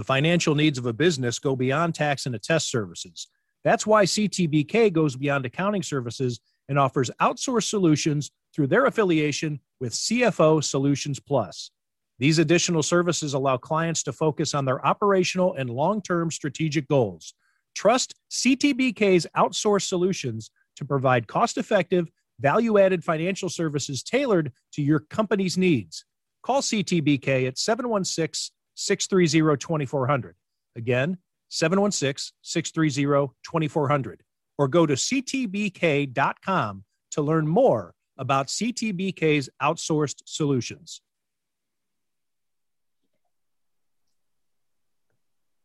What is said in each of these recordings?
The financial needs of a business go beyond tax and attest services. That's why CTBK goes beyond accounting services and offers outsourced solutions through their affiliation with CFO Solutions Plus. These additional services allow clients to focus on their operational and long term strategic goals. Trust CTBK's outsourced solutions to provide cost effective, value added financial services tailored to your company's needs. Call CTBK at 716 630 2400. Again, 716 630 2400. Or go to ctbk.com to learn more about CTBK's outsourced solutions.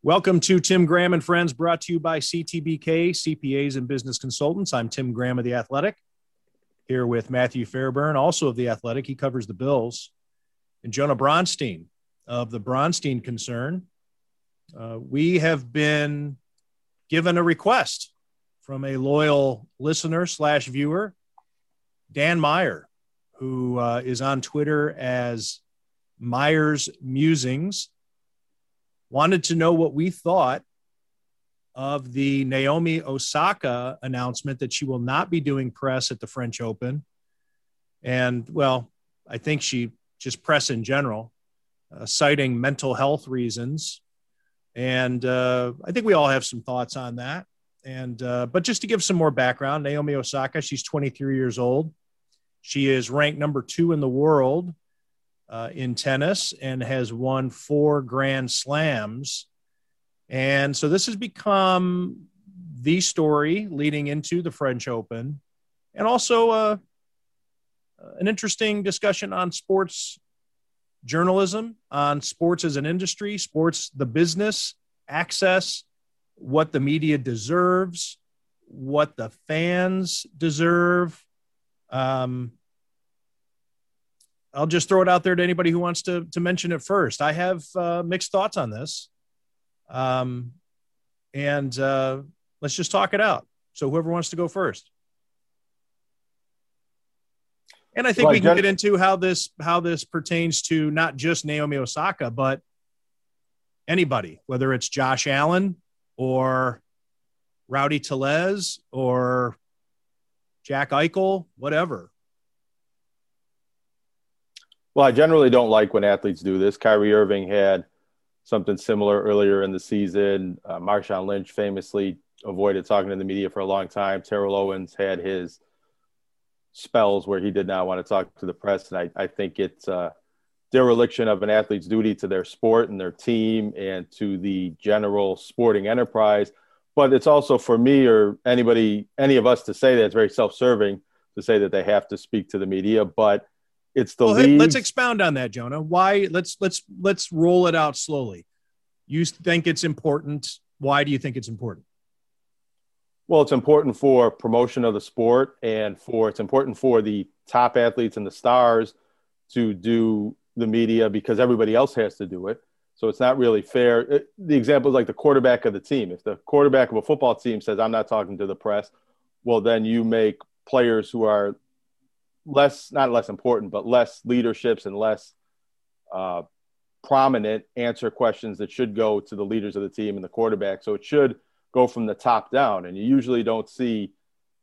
Welcome to Tim Graham and Friends, brought to you by CTBK, CPAs and Business Consultants. I'm Tim Graham of The Athletic, here with Matthew Fairburn, also of The Athletic. He covers the Bills. And Jonah Bronstein of the Bronstein Concern. Uh, we have been given a request from a loyal listener slash viewer, Dan Meyer, who uh, is on Twitter as Myers Musings wanted to know what we thought of the Naomi Osaka announcement that she will not be doing press at the French Open. And well, I think she just press in general, uh, citing mental health reasons. And uh, I think we all have some thoughts on that. And uh, but just to give some more background, Naomi Osaka, she's 23 years old. She is ranked number two in the world uh, in tennis and has won four Grand Slams. And so this has become the story leading into the French Open and also uh, an interesting discussion on sports journalism, on sports as an industry, sports, the business, access, what the media deserves, what the fans deserve. Um, I'll just throw it out there to anybody who wants to to mention it first. I have uh, mixed thoughts on this, um, and uh, let's just talk it out. So whoever wants to go first, and I think well, we can get into how this how this pertains to not just Naomi Osaka, but anybody, whether it's Josh Allen or Rowdy Tellez or Jack Eichel, whatever. Well, I generally don't like when athletes do this. Kyrie Irving had something similar earlier in the season. Uh, Marshawn Lynch famously avoided talking to the media for a long time. Terrell Owens had his spells where he did not want to talk to the press. And I, I think it's a dereliction of an athlete's duty to their sport and their team and to the general sporting enterprise. But it's also for me or anybody, any of us to say that it's very self serving to say that they have to speak to the media. But it's the well, hey, let's expound on that, Jonah. Why? Let's let's let's roll it out slowly. You think it's important? Why do you think it's important? Well, it's important for promotion of the sport, and for it's important for the top athletes and the stars to do the media because everybody else has to do it. So it's not really fair. The example is like the quarterback of the team. If the quarterback of a football team says, "I'm not talking to the press," well, then you make players who are less not less important, but less leaderships and less uh, prominent answer questions that should go to the leaders of the team and the quarterback. So it should go from the top down, and you usually don't see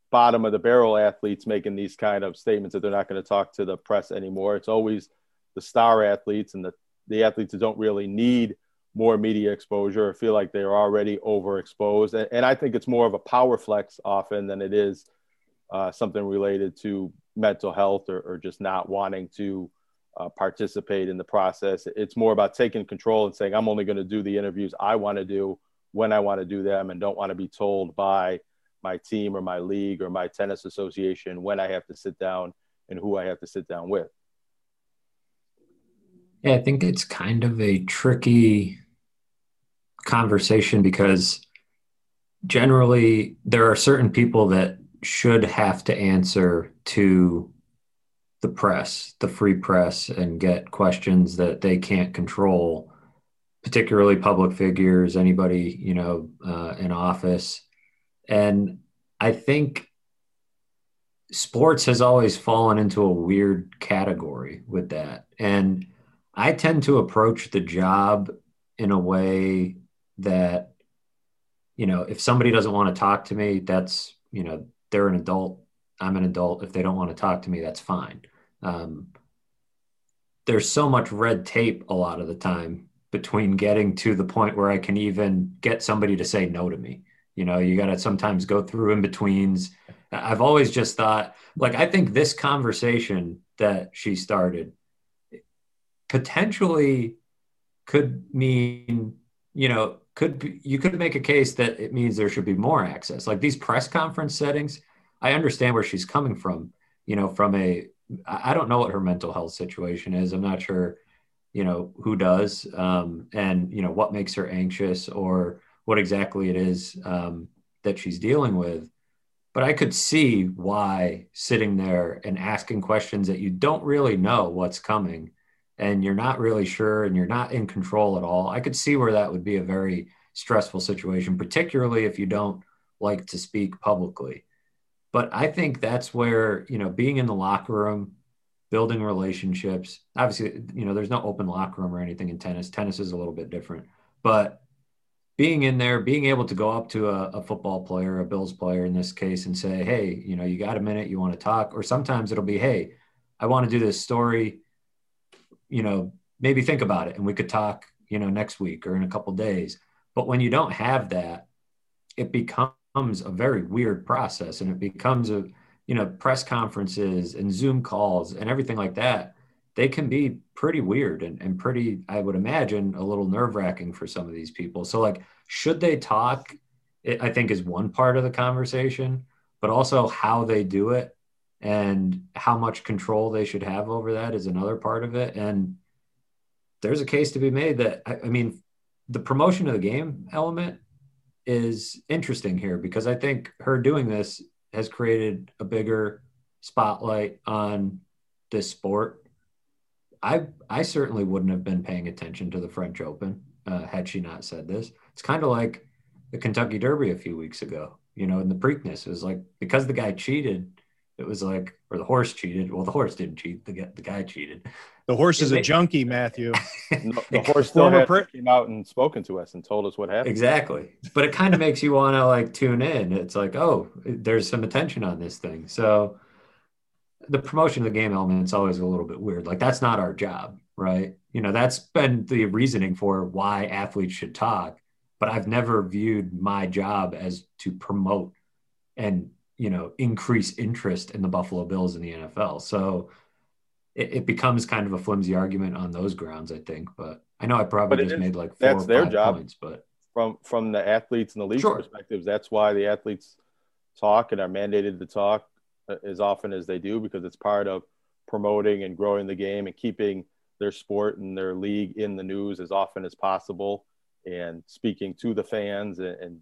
bottom of the barrel athletes making these kind of statements that they're not going to talk to the press anymore. It's always the star athletes and the the athletes that don't really need more media exposure or feel like they're already overexposed. And, and I think it's more of a power flex often than it is uh, something related to mental health or, or just not wanting to uh, participate in the process. It's more about taking control and saying, I'm only going to do the interviews I want to do when I want to do them and don't want to be told by my team or my league or my tennis association when I have to sit down and who I have to sit down with. Yeah, I think it's kind of a tricky conversation because generally there are certain people that should have to answer to the press, the free press, and get questions that they can't control, particularly public figures, anybody, you know, uh, in office. And I think sports has always fallen into a weird category with that. And I tend to approach the job in a way that, you know, if somebody doesn't want to talk to me, that's, you know, they're an adult. I'm an adult. If they don't want to talk to me, that's fine. Um, there's so much red tape a lot of the time between getting to the point where I can even get somebody to say no to me. You know, you got to sometimes go through in betweens. I've always just thought, like, I think this conversation that she started potentially could mean, you know, could be, you could make a case that it means there should be more access. Like these press conference settings, I understand where she's coming from, you know, from a, I don't know what her mental health situation is. I'm not sure, you know, who does, um, and, you know, what makes her anxious or what exactly it is um, that she's dealing with. But I could see why sitting there and asking questions that you don't really know what's coming and you're not really sure and you're not in control at all. I could see where that would be a very stressful situation, particularly if you don't like to speak publicly. But I think that's where, you know, being in the locker room, building relationships, obviously, you know, there's no open locker room or anything in tennis. Tennis is a little bit different. But being in there, being able to go up to a, a, football player, a Bills player in this case, and say, "Hey, you know, you got a minute? You want to talk?" Or sometimes it'll be, "Hey, I want to do this story. You know, maybe think about it, and we could talk. You know, next week or in a couple days." But when you don't have that, it becomes a very weird process, and it becomes a, you know, press conferences and Zoom calls and everything like that they can be pretty weird and, and pretty, I would imagine, a little nerve wracking for some of these people. So, like, should they talk? It, I think is one part of the conversation, but also how they do it and how much control they should have over that is another part of it. And there's a case to be made that, I, I mean, the promotion of the game element is interesting here because I think her doing this has created a bigger spotlight on this sport I I certainly wouldn't have been paying attention to the French Open uh, had she not said this. It's kind of like the Kentucky Derby a few weeks ago. You know, in the Preakness, it was like because the guy cheated, it was like, or the horse cheated. Well, the horse didn't cheat. The the guy cheated. The horse is a junkie, Matthew. no, the horse still had, per- came out and spoken to us and told us what happened. Exactly, but it kind of makes you want to like tune in. It's like, oh, there's some attention on this thing. So the promotion of the game element is always a little bit weird. Like that's not our job, right? You know, that's been the reasoning for why athletes should talk. But I've never viewed my job as to promote and you know increase interest in the Buffalo Bills in the NFL. So it, it becomes kind of a flimsy argument on those grounds, I think. But I know I probably just is, made like four that's their job. Points, but from from the athletes and the league sure. perspectives, that's why the athletes talk and are mandated to talk uh, as often as they do because it's part of promoting and growing the game and keeping their sport and their league in the news as often as possible and speaking to the fans and, and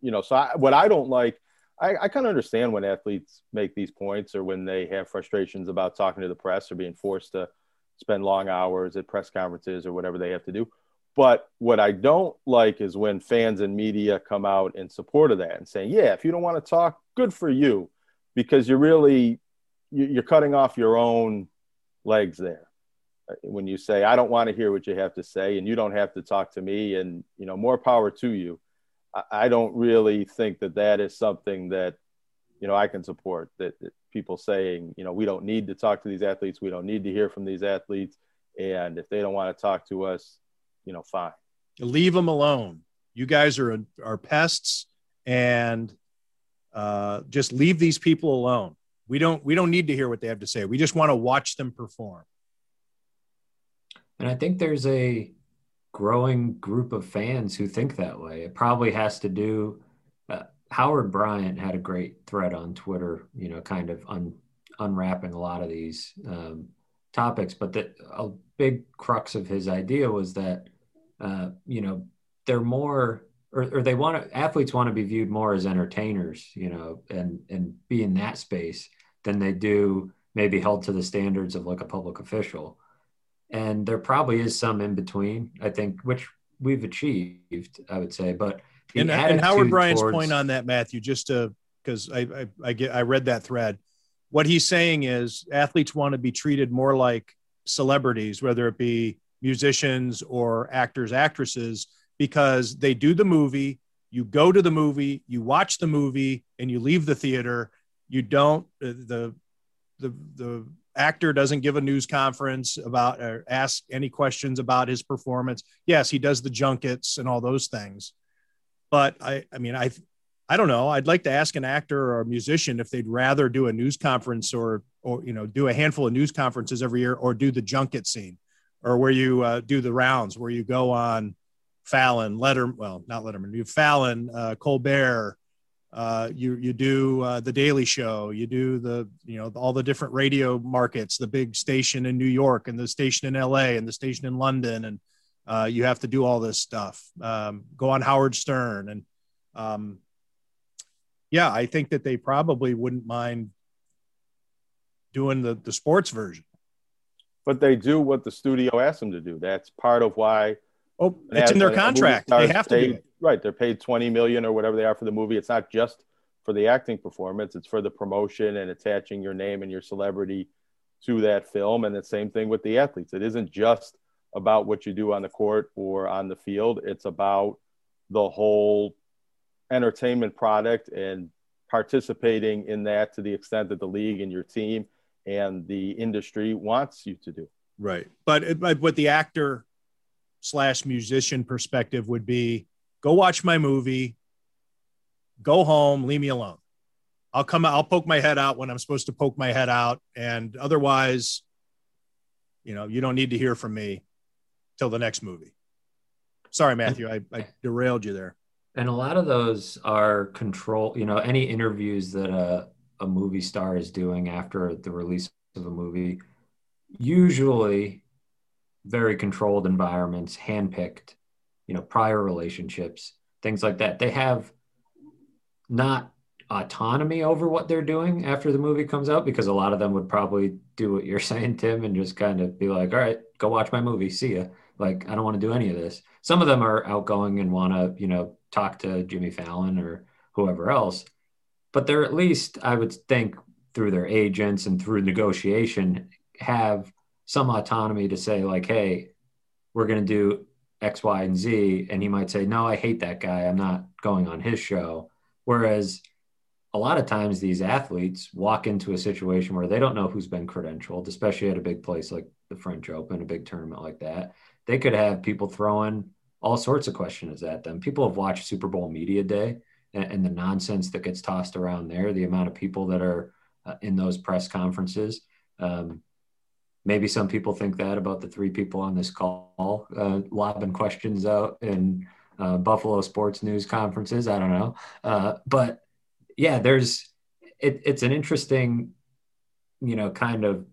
you know so I, what i don't like i, I kind of understand when athletes make these points or when they have frustrations about talking to the press or being forced to spend long hours at press conferences or whatever they have to do. But what i don't like is when fans and media come out in support of that and saying yeah if you don't want to talk good for you because you're really you're cutting off your own legs there. When you say i don't want to hear what you have to say and you don't have to talk to me and you know more power to you i don't really think that that is something that you know i can support that, that people saying you know we don't need to talk to these athletes we don't need to hear from these athletes and if they don't want to talk to us you know fine leave them alone you guys are are pests and uh, just leave these people alone. We don't we don't need to hear what they have to say. We just want to watch them perform. And I think there's a growing group of fans who think that way. It probably has to do. Uh, Howard Bryant had a great thread on Twitter, you know, kind of un, unwrapping a lot of these um, topics. But that a big crux of his idea was that, uh, you know, they're more or, or they want to athletes want to be viewed more as entertainers you know and and be in that space than they do maybe held to the standards of like a public official and there probably is some in between i think which we've achieved i would say but and, and, howard bryant's towards, point on that matthew just to because I, I i get i read that thread what he's saying is athletes want to be treated more like celebrities whether it be musicians or actors, actresses, because they do the movie, you go to the movie, you watch the movie, and you leave the theater. You don't, uh, the, the, the, actor doesn't give a news conference about or ask any questions about his performance. Yes, he does the junkets and all those things. But I I mean I I don't know. I'd like to ask an actor or a musician if they'd rather do a news conference or or you know do a handful of news conferences every year or do the junket scene or where you uh, do the rounds where you go on Fallon, Letter, well, not Letterman, you Fallon, uh, Colbert, uh, you you do uh, the Daily Show, you do the you know all the different radio markets, the big station in New York and the station in L.A. and the station in London, and uh, you have to do all this stuff. Um, go on Howard Stern, and um, yeah, I think that they probably wouldn't mind doing the the sports version. But they do what the studio asks them to do. That's part of why Oh, it's in their contract. They have to paid, do it. Right. They're paid 20 million or whatever they are for the movie. It's not just for the acting performance, it's for the promotion and attaching your name and your celebrity to that film. And the same thing with the athletes. It isn't just about what you do on the court or on the field, it's about the whole entertainment product and participating in that to the extent that the league and your team and the industry wants you to do. Right. But, but what the actor slash musician perspective would be go watch my movie, go home, leave me alone. I'll come I'll poke my head out when I'm supposed to poke my head out. And otherwise, you know, you don't need to hear from me till the next movie. Sorry, Matthew, I, I derailed you there. And a lot of those are control, you know, any interviews that a, a movie star is doing after the release of a movie, usually very controlled environments, handpicked, you know, prior relationships, things like that. They have not autonomy over what they're doing after the movie comes out because a lot of them would probably do what you're saying, Tim, and just kind of be like, all right, go watch my movie. See ya. Like, I don't want to do any of this. Some of them are outgoing and want to, you know, talk to Jimmy Fallon or whoever else. But they're at least, I would think, through their agents and through negotiation, have some autonomy to say like, hey, we're going to do X, Y, and Z. And he might say, no, I hate that guy. I'm not going on his show. Whereas a lot of times these athletes walk into a situation where they don't know who's been credentialed, especially at a big place like the French Open, a big tournament like that. They could have people throwing all sorts of questions at them. People have watched Super Bowl Media Day and, and the nonsense that gets tossed around there, the amount of people that are uh, in those press conferences. Um, maybe some people think that about the three people on this call uh, lobbing questions out in uh, Buffalo sports news conferences. I don't know, uh, but yeah, there's it, it's an interesting, you know, kind of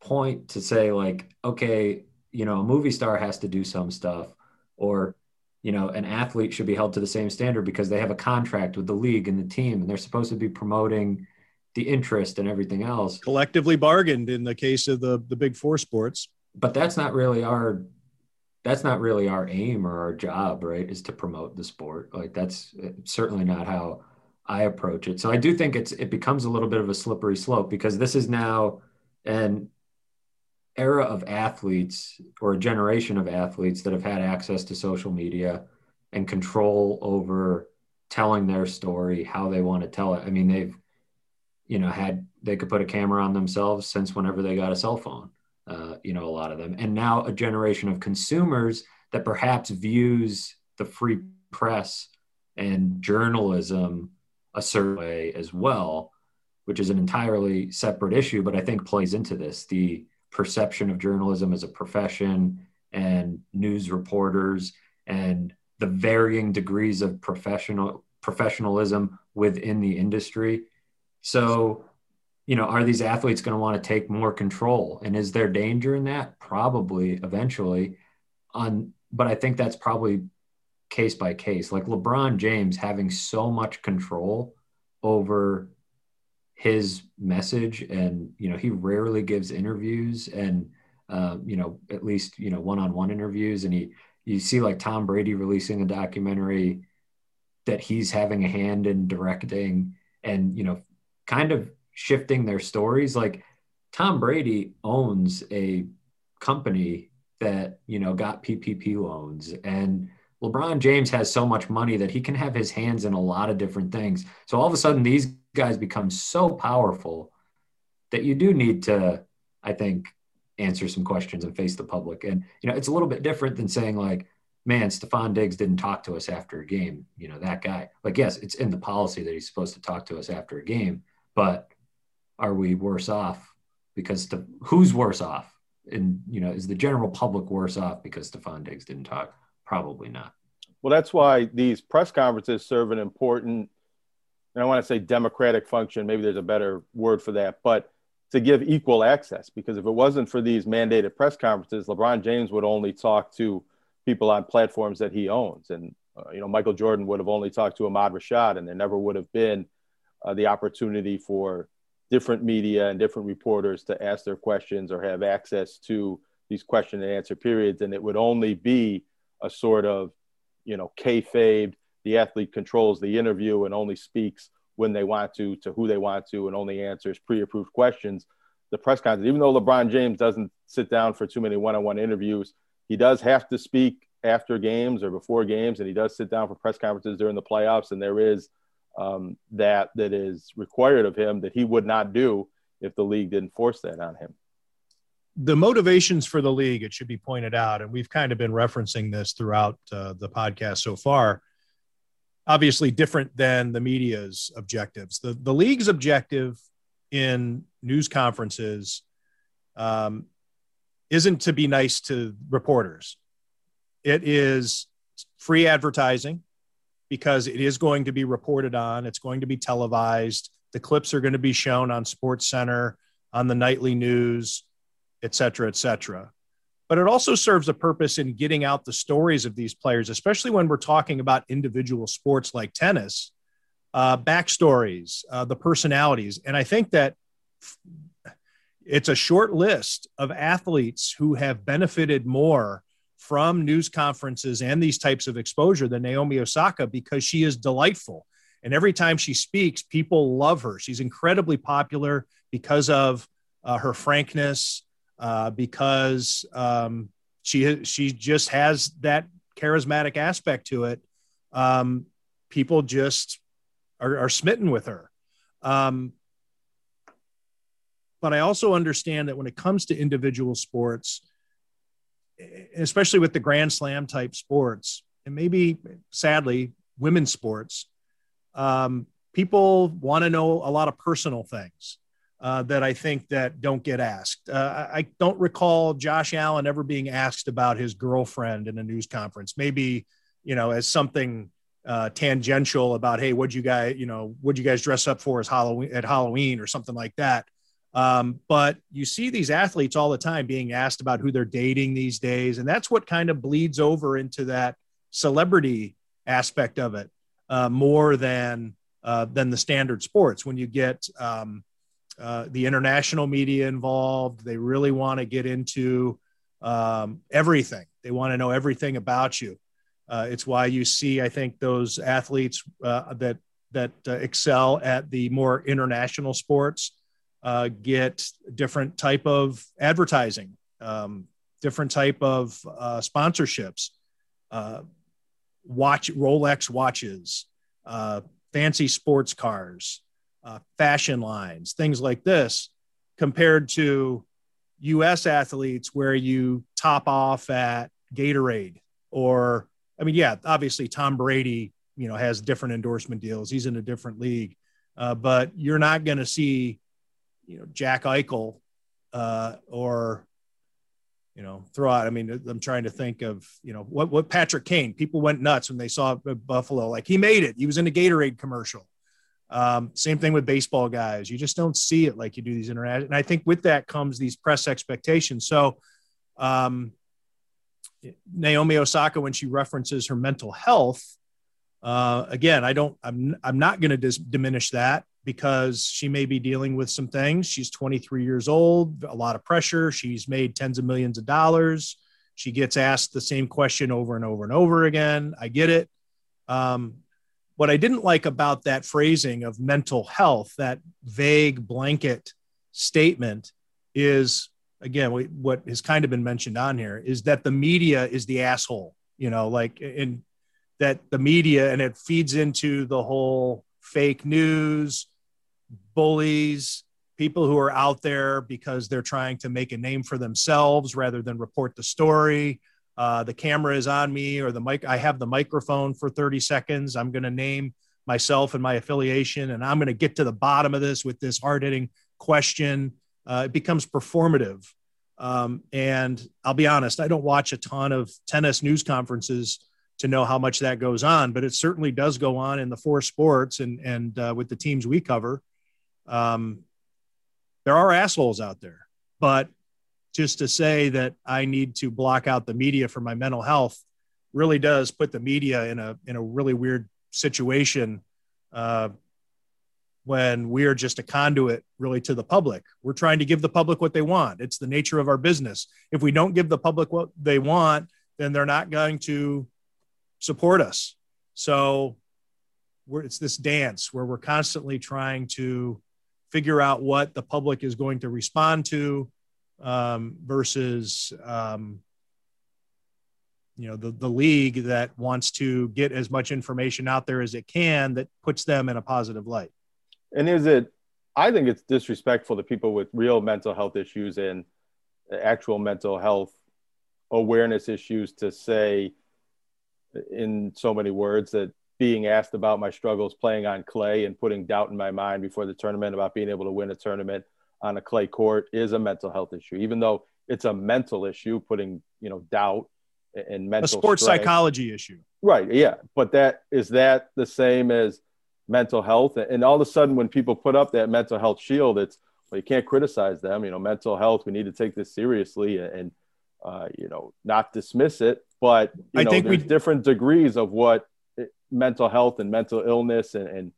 point to say like, okay, you know, a movie star has to do some stuff, or you know, an athlete should be held to the same standard because they have a contract with the league and the team, and they're supposed to be promoting the interest and everything else. Collectively bargained in the case of the the big four sports. But that's not really our that's not really our aim or our job right is to promote the sport. Like that's uh, certainly not how i approach it. So i do think it's it becomes a little bit of a slippery slope because this is now an era of athletes or a generation of athletes that have had access to social media and control over telling their story how they want to tell it. I mean they've you know had they could put a camera on themselves since whenever they got a cell phone uh, you know a lot of them. And now a generation of consumers that perhaps views the free press and journalism a certain way as well which is an entirely separate issue but i think plays into this. The perception of journalism as a profession and news reporters and the varying degrees of professional professionalism within the industry so, you know, are these athletes going to want to take more control? And is there danger in that? Probably eventually. On, but I think that's probably case by case. Like LeBron James having so much control over his message, and you know, he rarely gives interviews, and uh, you know, at least you know, one-on-one interviews, and he you see like Tom Brady releasing a documentary that he's having a hand in directing and you know kind of shifting their stories. Like Tom Brady owns a company that you know got PPP loans and LeBron James has so much money that he can have his hands in a lot of different things. So all of a sudden these guys become so powerful that you do need to I think answer some questions and face the public. And you know, it's a little bit different than saying like, man, Stefon Diggs didn't talk to us after a game. You know, that guy. Like, yes, it's in the policy that he's supposed to talk to us after a game, but are we worse off because the, who's worse off? And you know, is the general public worse off because Stefon Diggs didn't talk? Probably not. Well, that's why these press conferences serve an important, and I want to say democratic function. Maybe there's a better word for that, but to give equal access because if it wasn't for these mandated press conferences, LeBron James would only talk to people on platforms that he owns. And, uh, you know, Michael Jordan would have only talked to Ahmad Rashad, and there never would have been uh, the opportunity for different media and different reporters to ask their questions or have access to these question and answer periods. And it would only be a sort of, you know, kayfabe. The athlete controls the interview and only speaks when they want to, to who they want to, and only answers pre-approved questions. The press conference, even though LeBron James doesn't sit down for too many one-on-one interviews, he does have to speak after games or before games, and he does sit down for press conferences during the playoffs. And there is um, that that is required of him that he would not do if the league didn't force that on him. The motivations for the league, it should be pointed out, and we've kind of been referencing this throughout uh, the podcast so far obviously different than the media's objectives. The the league's objective in news conferences um, isn't to be nice to reporters. It is free advertising because it is going to be reported on. It's going to be televised. The clips are going to be shown on Sports Center, on the nightly news, et cetera, et cetera but it also serves a purpose in getting out the stories of these players, especially when we're talking about individual sports like tennis, uh, backstories, uh, the personalities. And I think that it's a short list of athletes who have benefited more from news conferences and these types of exposure than Naomi Osaka because she is delightful. And every time she speaks, people love her. She's incredibly popular because of uh, her frankness, uh, because um, she she just has that charismatic aspect to it. Um, people just are, are, smitten with her. Um, but I also understand that when it comes to individual sports, especially with the Grand Slam type sports, and maybe sadly women's sports, um, people want to know a lot of personal things uh, that I think that don't get asked. Uh, I don't recall Josh Allen ever being asked about his girlfriend in a news conference. Maybe you know as something uh, tangential about hey, what'd you guys you know what'd you guys dress up for as Halloween at Halloween or something like that. Um, but you see these athletes all the time being asked about who they're dating these days, and that's what kind of bleeds over into that celebrity aspect of it uh, more than uh, than the standard sports. When you get um, uh, the international media involved. They really want to get into um, everything. They want to know everything about you. Uh, it's why you see, I think, those athletes uh, that that uh, excel at the more international sports uh, get different type of advertising, um, different type of sponsorships, watch Rolex watches, fancy sports cars uh, fashion lines, things like this, compared to U.S. athletes where you top off at Gatorade or, I mean, yeah, obviously Tom Brady, you know, has different endorsement deals. He's in a different league, uh, but you're not going to see, you know, Jack Eichel uh, or you know, throw out. I mean, I'm trying to think of, you know, what what Patrick Kane. People went nuts when they saw Buffalo. Like he made it. He was in a Gatorade commercial. Um, same thing with baseball guys. You just don't see it like you do these international. And I think with that comes these press expectations. So, um, Naomi Osaka, when she references her mental health, uh, again, I don't, I'm, I'm not going to dis- diminish that because she may be dealing with some things. She's 23 years old, a lot of pressure. She's made tens of millions of dollars. She gets asked the same question over and over and over again. I get it. Um, what I didn't like about that phrasing of mental health, that vague blanket statement, is again, what has kind of been mentioned on here is that the media is the asshole, you know, like, and that the media and it feeds into the whole fake news, bullies, people who are out there because they're trying to make a name for themselves rather than report the story. Uh, the camera is on me or the mic. I have the microphone for 30 seconds. I'm going to name myself and my affiliation, and I'm going to get to the bottom of this with this hard hitting question. Uh, it becomes performative. Um, and I'll be honest, I don't watch a ton of tennis news conferences to know how much that goes on, but it certainly does go on in the four sports and and uh, with the teams we cover. Um, there are assholes out there, but just to say that I need to block out the media for my mental health really does put the media in a in a really weird situation uh, when we are just a conduit really to the public. We're trying to give the public what they want. It's the nature of our business. If we don't give the public what they want, then they're not going to support us. So it's this dance where we're constantly trying to figure out what the public is going to respond to um, versus um, you know the, the league that wants to get as much information out there as it can that puts them in a positive light. And is it i think it's disrespectful to people with real mental health issues and actual mental health awareness issues to say in so many words that being asked about my struggles playing on clay and putting doubt in my mind before the tournament about being able to win a tournament on a clay court is a mental health issue even though it's a mental issue putting you know doubt and mental a sports strength. psychology issue right yeah but that is that the same as mental health and all of a sudden when people put up that mental health shield it's well you can't criticize them you know mental health we need to take this seriously and uh, you know not dismiss it but you I know, think there's we, different degrees of what mental health and mental illness and, and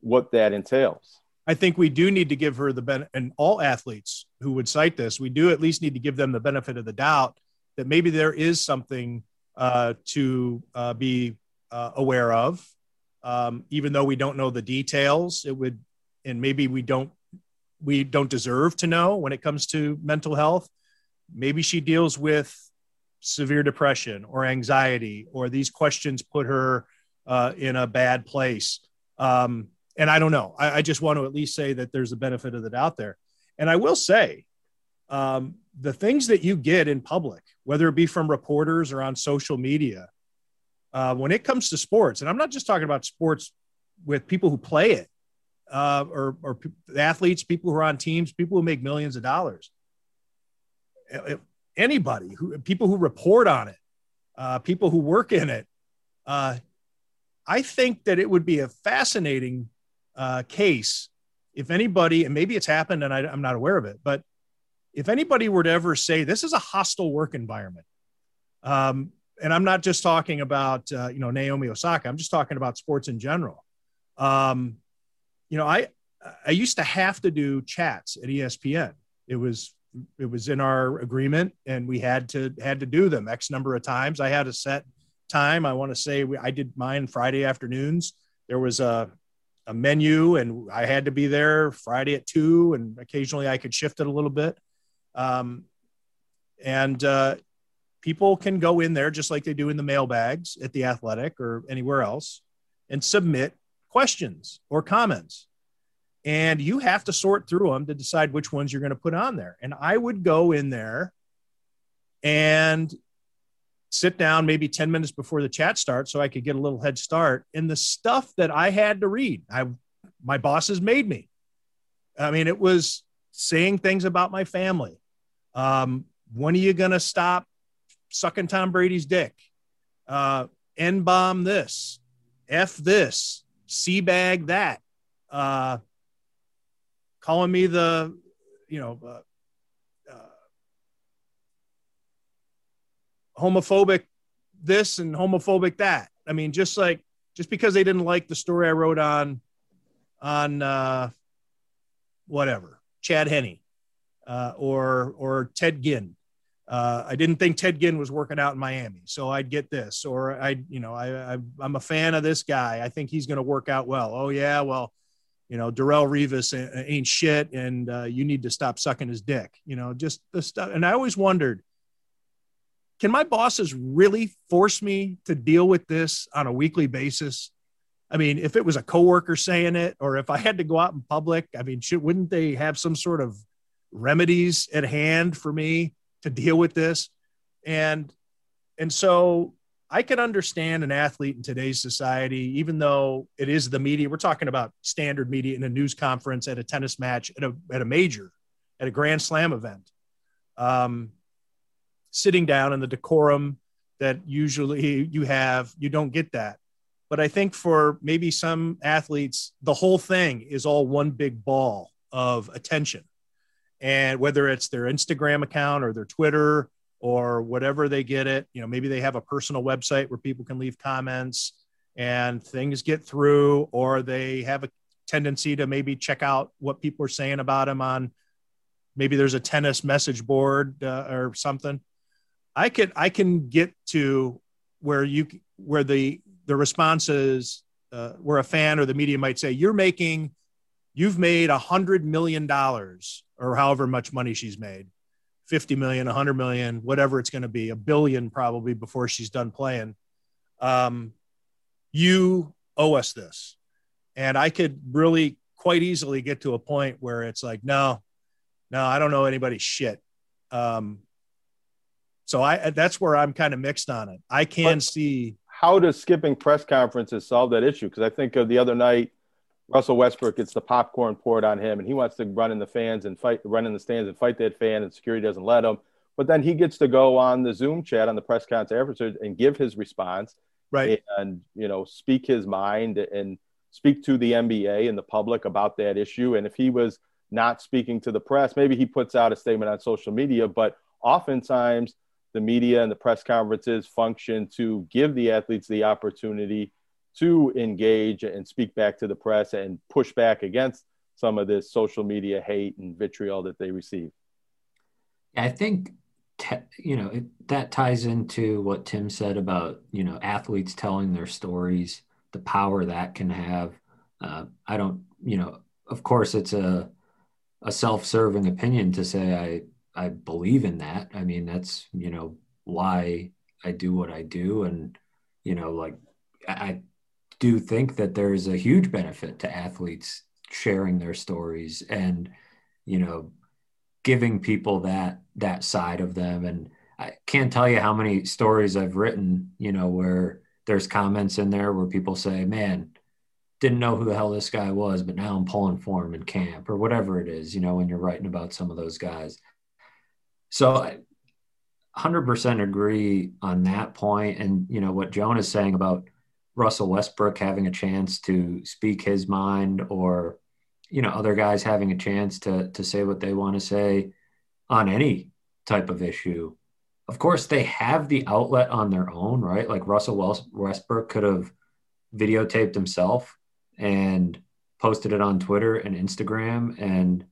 what that entails. I think we do need to give her the benefit, and all athletes who would cite this, we do at least need to give them the benefit of the doubt that maybe there is something uh, to uh, be uh, aware of, um, even though we don't know the details. It would, and maybe we don't, we don't deserve to know when it comes to mental health. Maybe she deals with severe depression or anxiety, or these questions put her uh, in a bad place. Um, and I don't know. I, I, just want to at least say that there's a benefit of the doubt there. And I will say, um, the things that you get in public, whether it be from reporters or on social media, uh, when it comes to sports, and I'm not just talking about sports with people who play it, uh, or, or athletes, people who are on teams, people who make millions of dollars. Anybody who people who report on it, uh, people who work in it, uh, I think that it would be a fascinating uh, case if anybody, and maybe it's happened and I, I'm not aware of it, but if anybody were to ever say this is a hostile work environment, um, and I'm not just talking about uh, you know Naomi Osaka, I'm just talking about sports in general. Um, you know, I I used to have to do chats at ESPN. It was it was in our agreement, and we had to had to do them X number of times. I had a set time. I want to say we, I did mine Friday afternoons. There was a, a menu, and I had to be there Friday at two, and occasionally I could shift it a little bit. Um, and uh, people can go in there just like they do in the mailbags at the athletic or anywhere else and submit questions or comments and you have to sort through them to decide which ones you're going to put on there and i would go in there and sit down maybe 10 minutes before the chat starts so I could get a little head start. And the stuff that I had to read, I my bosses made me. I mean, it was saying things about my family. Um, when are you gonna stop sucking Tom Brady's dick? Uh, N bomb this, F this, C bag that. Uh, calling me the, you know, uh, homophobic this and homophobic that. I mean, just like just because they didn't like the story I wrote on on uh, whatever Chad Henne uh, or or Ted Ginn. Uh, I didn't think Ted Ginn was working out in Miami, so I'd get this. Or I, you know, I, I am a fan of this guy. I think he's going to work out well. Oh yeah, well, you know, Darrelle Revis ain't shit, and uh, you need to stop sucking his dick. You know, just the stuff. And I always wondered, can my bosses really force me to deal with this on a weekly basis? I mean, if it was a coworker saying it, or if I had to go out in public, I mean, should, wouldn't they have some sort of remedies at hand for me to deal with this? And and so I can understand an athlete in today's society, even though it is the media. We're talking about standard media in a news conference, at a tennis match, at a at a major, at a Grand Slam event. Um, sitting down in the decorum that usually you have, you don't get that. But I think for maybe some athletes, the whole thing is all one big ball of attention. And whether it's their Instagram account or their Twitter or whatever they get it, you know, maybe they have a personal website where people can leave comments and things get through, or they have a tendency to maybe check out what people are saying about them on maybe there's a tennis message board uh, or something. I can I can get to where you where the the response is uh, where a fan or the media might say you're making you've made a hundred million dollars or however much money she's made 50 million 100 million whatever it's going to be a billion probably before she's done playing. Um, you owe us this. And i could really quite easily get to a point where it's like no no i don't know anybody's shit. Um, so I that's where I'm kind of mixed on it. I can but see how does skipping press conferences solve that issue? Because I think of the other night, Russell Westbrook gets the popcorn poured on him, and he wants to run in the fans and fight, run in the stands and fight that fan, and security doesn't let him. But then he gets to go on the Zoom chat on the press conference and give his response, right? And you know, speak his mind and speak to the NBA and the public about that issue. And if he was not speaking to the press, maybe he puts out a statement on social media. But oftentimes the media and the press conferences function to give the athletes the opportunity to engage and speak back to the press and push back against some of this social media hate and vitriol that they receive. I think you know it, that ties into what Tim said about you know athletes telling their stories, the power that can have. Uh, I don't, you know, of course, it's a a self-serving opinion to say I I believe in that. I mean, that's, you know, why I do what I do. And, you know, like I do think that there's a huge benefit to athletes sharing their stories and, you know, giving people that that side of them. And I can't tell you how many stories I've written, you know, where there's comments in there where people say, man, didn't know who the hell this guy was, but now I'm pulling for him in camp or whatever it is, you know, when you're writing about some of those guys. So I 100% agree on that point. And, you know, what Jonah is saying about Russell Westbrook having a chance to speak his mind or, you know, other guys having a chance to, to say what they want to say on any type of issue. Of course, they have the outlet on their own, right? Like Russell Westbrook could have videotaped himself and posted it on Twitter and Instagram and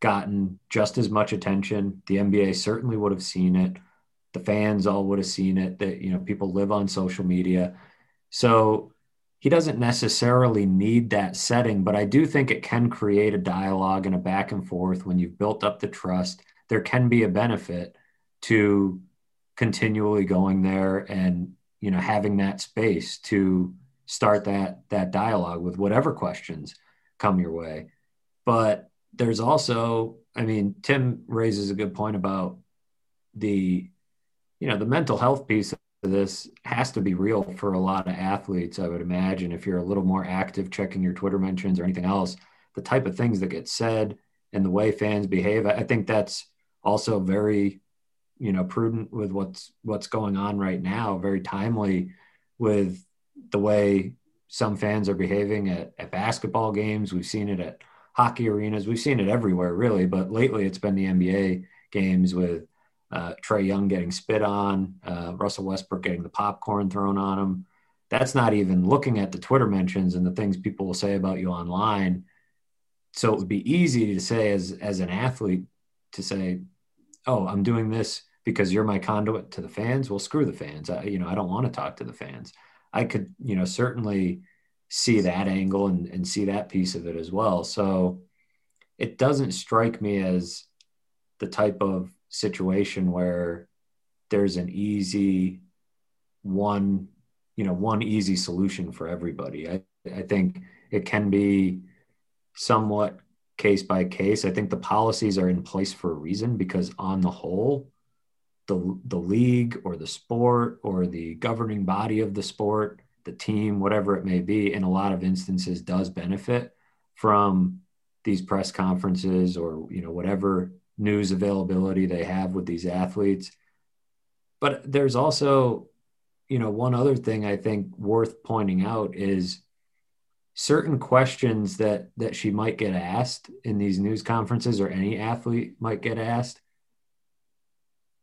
gotten just as much attention. The NBA certainly would have seen it. The fans all would have seen it. That you know, people live on social media, so he doesn't necessarily need that setting. But I do think it can create a dialogue and a back and forth when you've built up the trust. There can be a benefit to continually going there and you know having that space to start that that dialogue with whatever questions come your way but there's also, I mean, Tim raises a good point about the, you know, the mental health piece of this has to be real for a lot of athletes. I would imagine if you're a little more active, checking your Twitter mentions or anything else, the type of things that get said and the way fans behave, I think that's also very, you know, prudent with what's what's going on right now. Very timely with the way some fans are behaving at, at basketball games. We've seen it at hockey arenas. We've seen it everywhere, really, but lately it's been the NBA games with uh, Trae Young getting spit on, uh, Russell Westbrook getting the popcorn thrown on him. That's not even looking at the Twitter mentions and the things people will say about you online. So it would be easy to say as as an athlete to say, "Oh, I'm doing this because you're my conduit to the fans." Well, screw the fans. I, you know, I don't want to talk to the fans. I could, you know, certainly see that angle and, and see that piece of it as well. So it doesn't strike me as the type of situation where there's an easy one, you know, one easy solution for everybody. I, I think it can be somewhat case by case. I think the policies are in place for a reason because on the whole, the the league or the sport or the governing body of the sport, the team, whatever it may be, in a lot of instances does benefit from these press conferences or you know whatever news availability they have with these athletes. But there's also, you know, one other thing I think worth pointing out is certain questions that that she might get asked in these news conferences or any athlete might get asked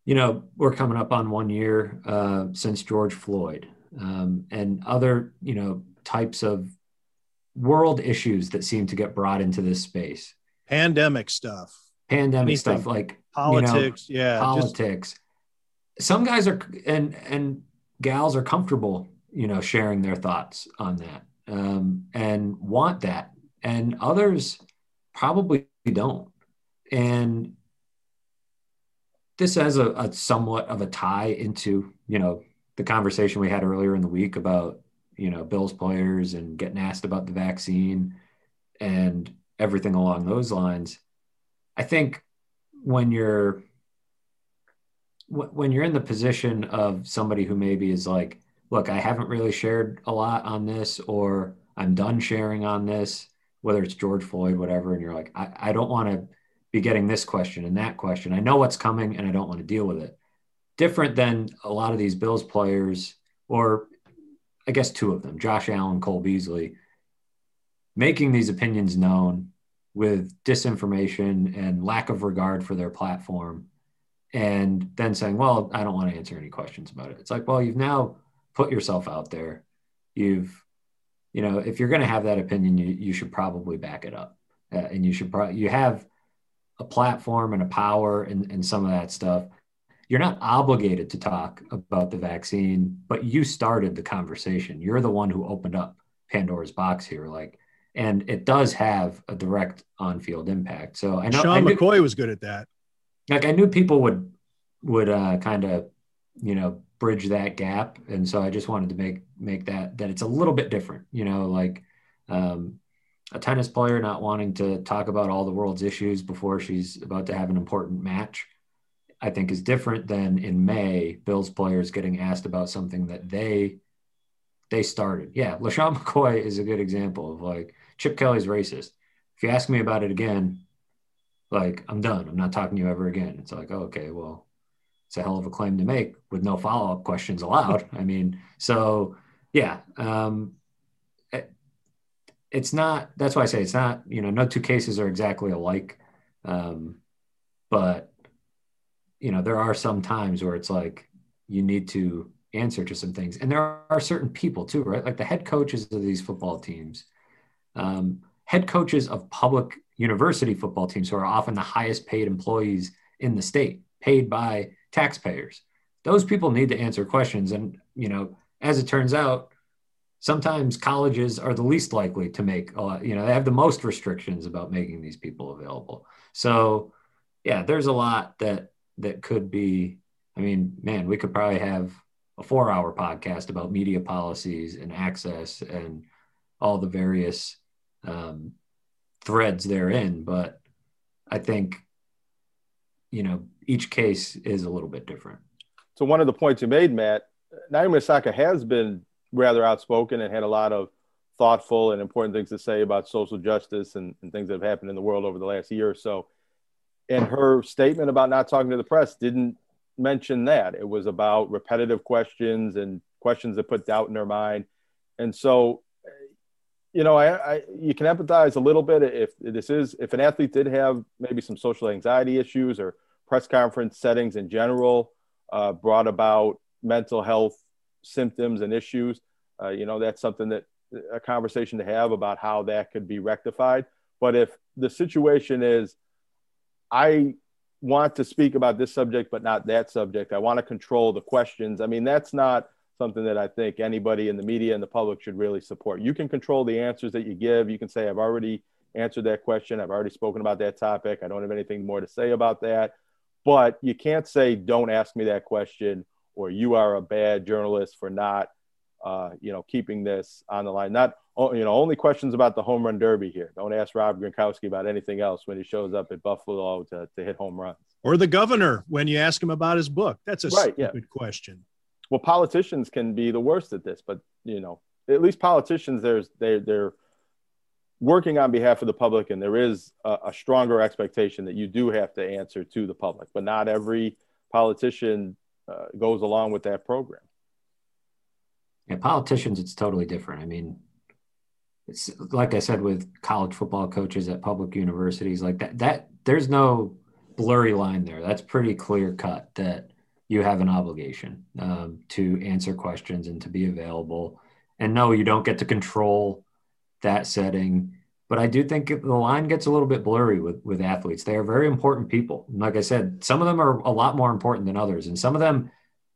you know we're coming up on one year uh, since george floyd um, and other you know types of world issues that seem to get brought into this space pandemic stuff pandemic Anything. stuff like politics you know, yeah politics just... some guys are and and gals are comfortable you know sharing their thoughts on that um, and want that, and others probably don't. And this has a, a, somewhat of a tie into you know the conversation we had earlier in the week about you know Bills players and getting asked about the vaccine and everything along those lines. I think when you're when you're in the position of somebody who maybe is like look, I haven't really shared a lot on this, or I'm done sharing on this, whether it's George Floyd, whatever. And you're like, I, I don't want to be getting this question and that question. I know what's coming and I don't want to deal with it. Different than a lot of these Bills players, or I guess two of them, Josh Allen, Cole Beasley, making these opinions known with disinformation and lack of regard for their platform and then saying, well, I don't want to answer any questions about it. It's like, well, you've now put yourself out there. You've, you know, if you're going to have that opinion, you, you should probably back it up. Uh, and you should probably, you have a platform and a power and, and some of that stuff. You're not obligated to talk about the vaccine, but you started the conversation. You're the one who opened up Pandora's box here. Like, and it does have a direct on-field impact. So I know Sean I knew, McCoy was good at that. Like I knew people would would uh, kind of you know bridge that gap and so i just wanted to make make that that it's a little bit different you know like um, a tennis player not wanting to talk about all the world's issues before she's about to have an important match i think is different than in may bills players getting asked about something that they they started yeah LeSean McCoy is a good example of like chip kelly's racist if you ask me about it again like i'm done i'm not talking to you ever again it's like oh, okay well it's a hell of a claim to make with no follow up questions allowed. I mean, so yeah, um, it, it's not. That's why I say it's not. You know, no two cases are exactly alike, um, but you know, there are some times where it's like you need to answer to some things, and there are certain people too, right? Like the head coaches of these football teams, um, head coaches of public university football teams who are often the highest paid employees in the state, paid by taxpayers. Those people need to answer questions. And, you know, as it turns out, sometimes colleges are the least likely to make a lot, you know, they have the most restrictions about making these people available. So, yeah, there's a lot that that could be. I mean, man, we could probably have a four hour podcast about media policies and access and all the various um, threads therein. But I think, you know, each case is a little bit different. So one of the points you made, Matt, Naomi Osaka has been rather outspoken and had a lot of thoughtful and important things to say about social justice and, and things that have happened in the world over the last year or so. And her statement about not talking to the press didn't mention that. It was about repetitive questions and questions that put doubt in her mind. And so, you know, I, I you can empathize a little bit if this is if an athlete did have maybe some social anxiety issues or press conference settings in general uh, brought about mental health symptoms and issues. Uh, you know, that's something that a conversation to have about how that could be rectified. But if the situation is, I want to speak about this subject, but not that subject, I want to control the questions. I mean, that's not something that I think anybody in the media and the public should really support. You can control the answers that you give. You can say, I've already answered that question. I've already spoken about that topic. I don't have anything more to say about that. But you can't say, don't ask me that question or you are a bad journalist for not, uh, you know, keeping this on the line. Not, you know, only questions about the home run derby here. Don't ask Rob Gronkowski about anything else when he shows up at Buffalo to, to hit home runs. Or the governor when you ask him about his book. That's a right, stupid yeah. question well, politicians can be the worst at this, but you know, at least politicians, there's they they're working on behalf of the public, and there is a, a, stronger expectation that you do have to answer to the public. But not every politician uh, goes along with that program. Yeah, politicians, it's totally different. I mean, it's like I said with college football coaches at public universities, like that. That there's no blurry line there. That's pretty clear cut. That you have an obligation um, to answer questions and to be available. And no, you don't get to control that setting. But I do think the line gets a little bit blurry with, with athletes. They are very important people. And like I said, some of them are a lot more important than others. And some of them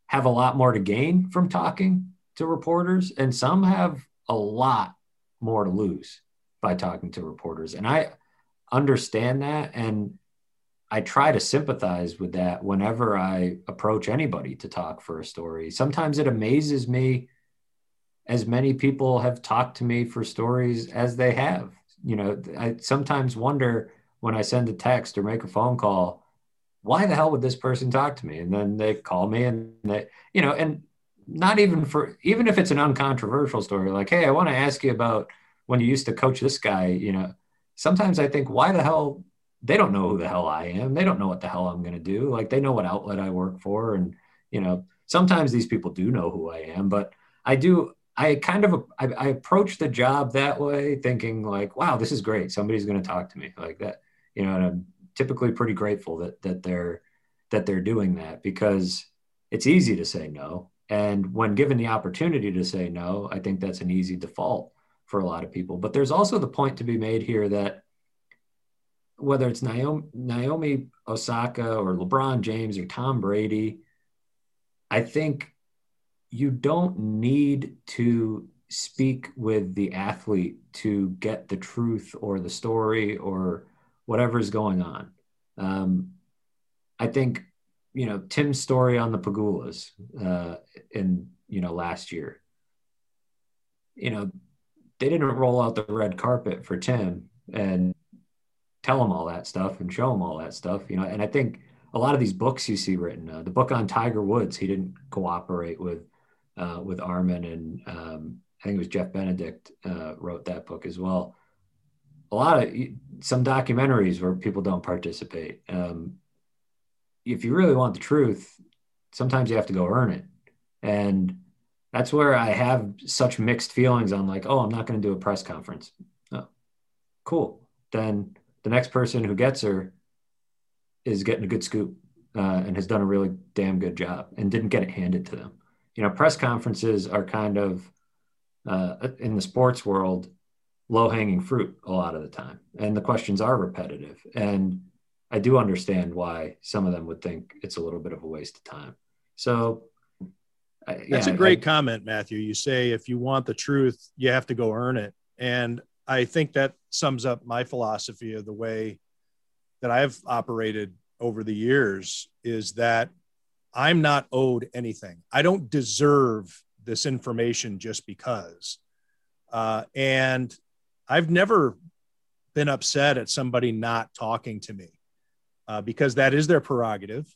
have a lot more to gain from talking to reporters, and some have a lot more to lose by talking to reporters. And I understand that. And I try to sympathize with that whenever I approach anybody to talk for a story. Sometimes it amazes me as many people have talked to me for stories as they have. You know, I sometimes wonder when I send a text or make a phone call, why the hell would this person talk to me? And then they call me and they, you know, and not even for, even if it's an uncontroversial story, like, hey, I want to ask you about when you used to coach this guy, you know, sometimes I think, why the hell they don't know who the hell I am. They don't know what the hell I'm going to do. Like they know what outlet I work for. And, you know, sometimes these people do know who I am, but I do, I kind of, I, I approach the job that way thinking like, wow, this is great. Somebody's going to talk to me like that, you know, and I'm typically pretty grateful that, that they're, that they're doing that because it's easy to say no. And when given the opportunity to say no, I think that's an easy default for a lot of people. But there's also the point to be made here that whether it's Naomi, Naomi Osaka or LeBron James or Tom Brady, I think you don't need to speak with the athlete to get the truth or the story or whatever's going on. Um, I think, you know, Tim's story on the Pegulas uh, in, you know, last year, you know, they didn't roll out the red carpet for Tim and tell him all that stuff and show him all that stuff, you know. And I think a lot of these books you see written, uh, the book on Tiger Woods, he didn't cooperate with uh, with Armen, and um, I think it was Jeff Benedict uh, wrote that book as well. A lot of some documentaries where people don't participate. Um, if you really want the truth, sometimes you have to go earn it, and that's where I have such mixed feelings on like, oh, I'm not going to do a press conference. Oh, cool. Then the next person who gets her is getting a good scoop uh, and has done a really damn good job and didn't get it handed to them. You know, press conferences are kind of uh, in the sports world low hanging fruit a lot of the time, and the questions are repetitive. And I do understand why some of them would think it's a little bit of a waste of time. So yeah, that's a great I, comment, Matthew. You say if you want the truth, you have to go earn it. And I think that sums up my philosophy of the way that I've operated over the years is that I'm not owed anything. I don't deserve this information just because. Uh, and I've never been upset at somebody not talking to me uh, because that is their prerogative.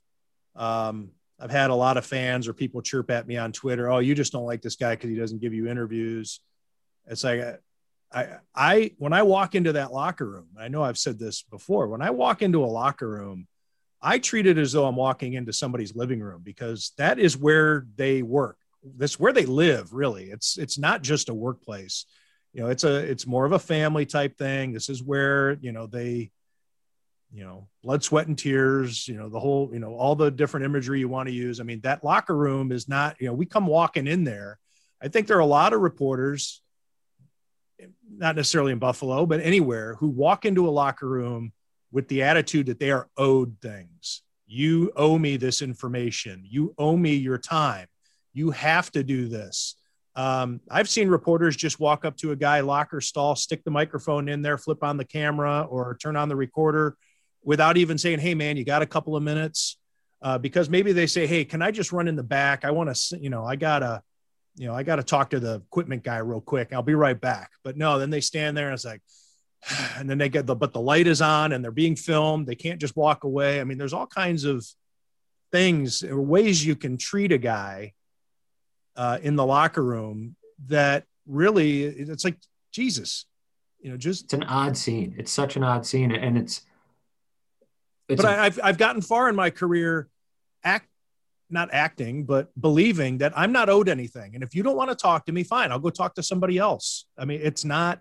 Um, I've had a lot of fans or people chirp at me on Twitter, "Oh, you just don't like this guy because he doesn't give you interviews." It's like I, I, when I walk into that locker room, I know I've said this before. When I walk into a locker room, I treat it as though I'm walking into somebody's living room because that is where they work. That's where they live. Really, it's it's not just a workplace. You know, it's a it's more of a family type thing. This is where you know they, you know, blood, sweat, and tears. You know, the whole you know all the different imagery you want to use. I mean, that locker room is not. You know, we come walking in there. I think there are a lot of reporters not necessarily in Buffalo, but anywhere, who walk into a locker room with the attitude that they are owed things. You owe me this information. You owe me your time. You have to do this. Um, I've seen reporters just walk up to a guy, locker stall, stick the microphone in there, flip on the camera, or turn on the recorder without even saying, "Hey, man, you got a couple of minutes?" Uh, because maybe they say, "Hey, can I just run in the back? I want to, you know, I gotta, you know, I gotta talk to the equipment guy real quick. I'll be right back." But no, then they stand there and it's like, and then they get the, but the light is on and they're being filmed. They can't just walk away. I mean, there's all kinds of things or ways you can treat a guy uh, in the locker room that really it's like Jesus, you know, just it's an odd scene. It's such an odd scene, and it's. It's but i have I've gotten far in my career, act not acting, but believing that I'm not owed anything, and if you don't want to talk to me, fine, I'll go talk to somebody else. I mean, it's not.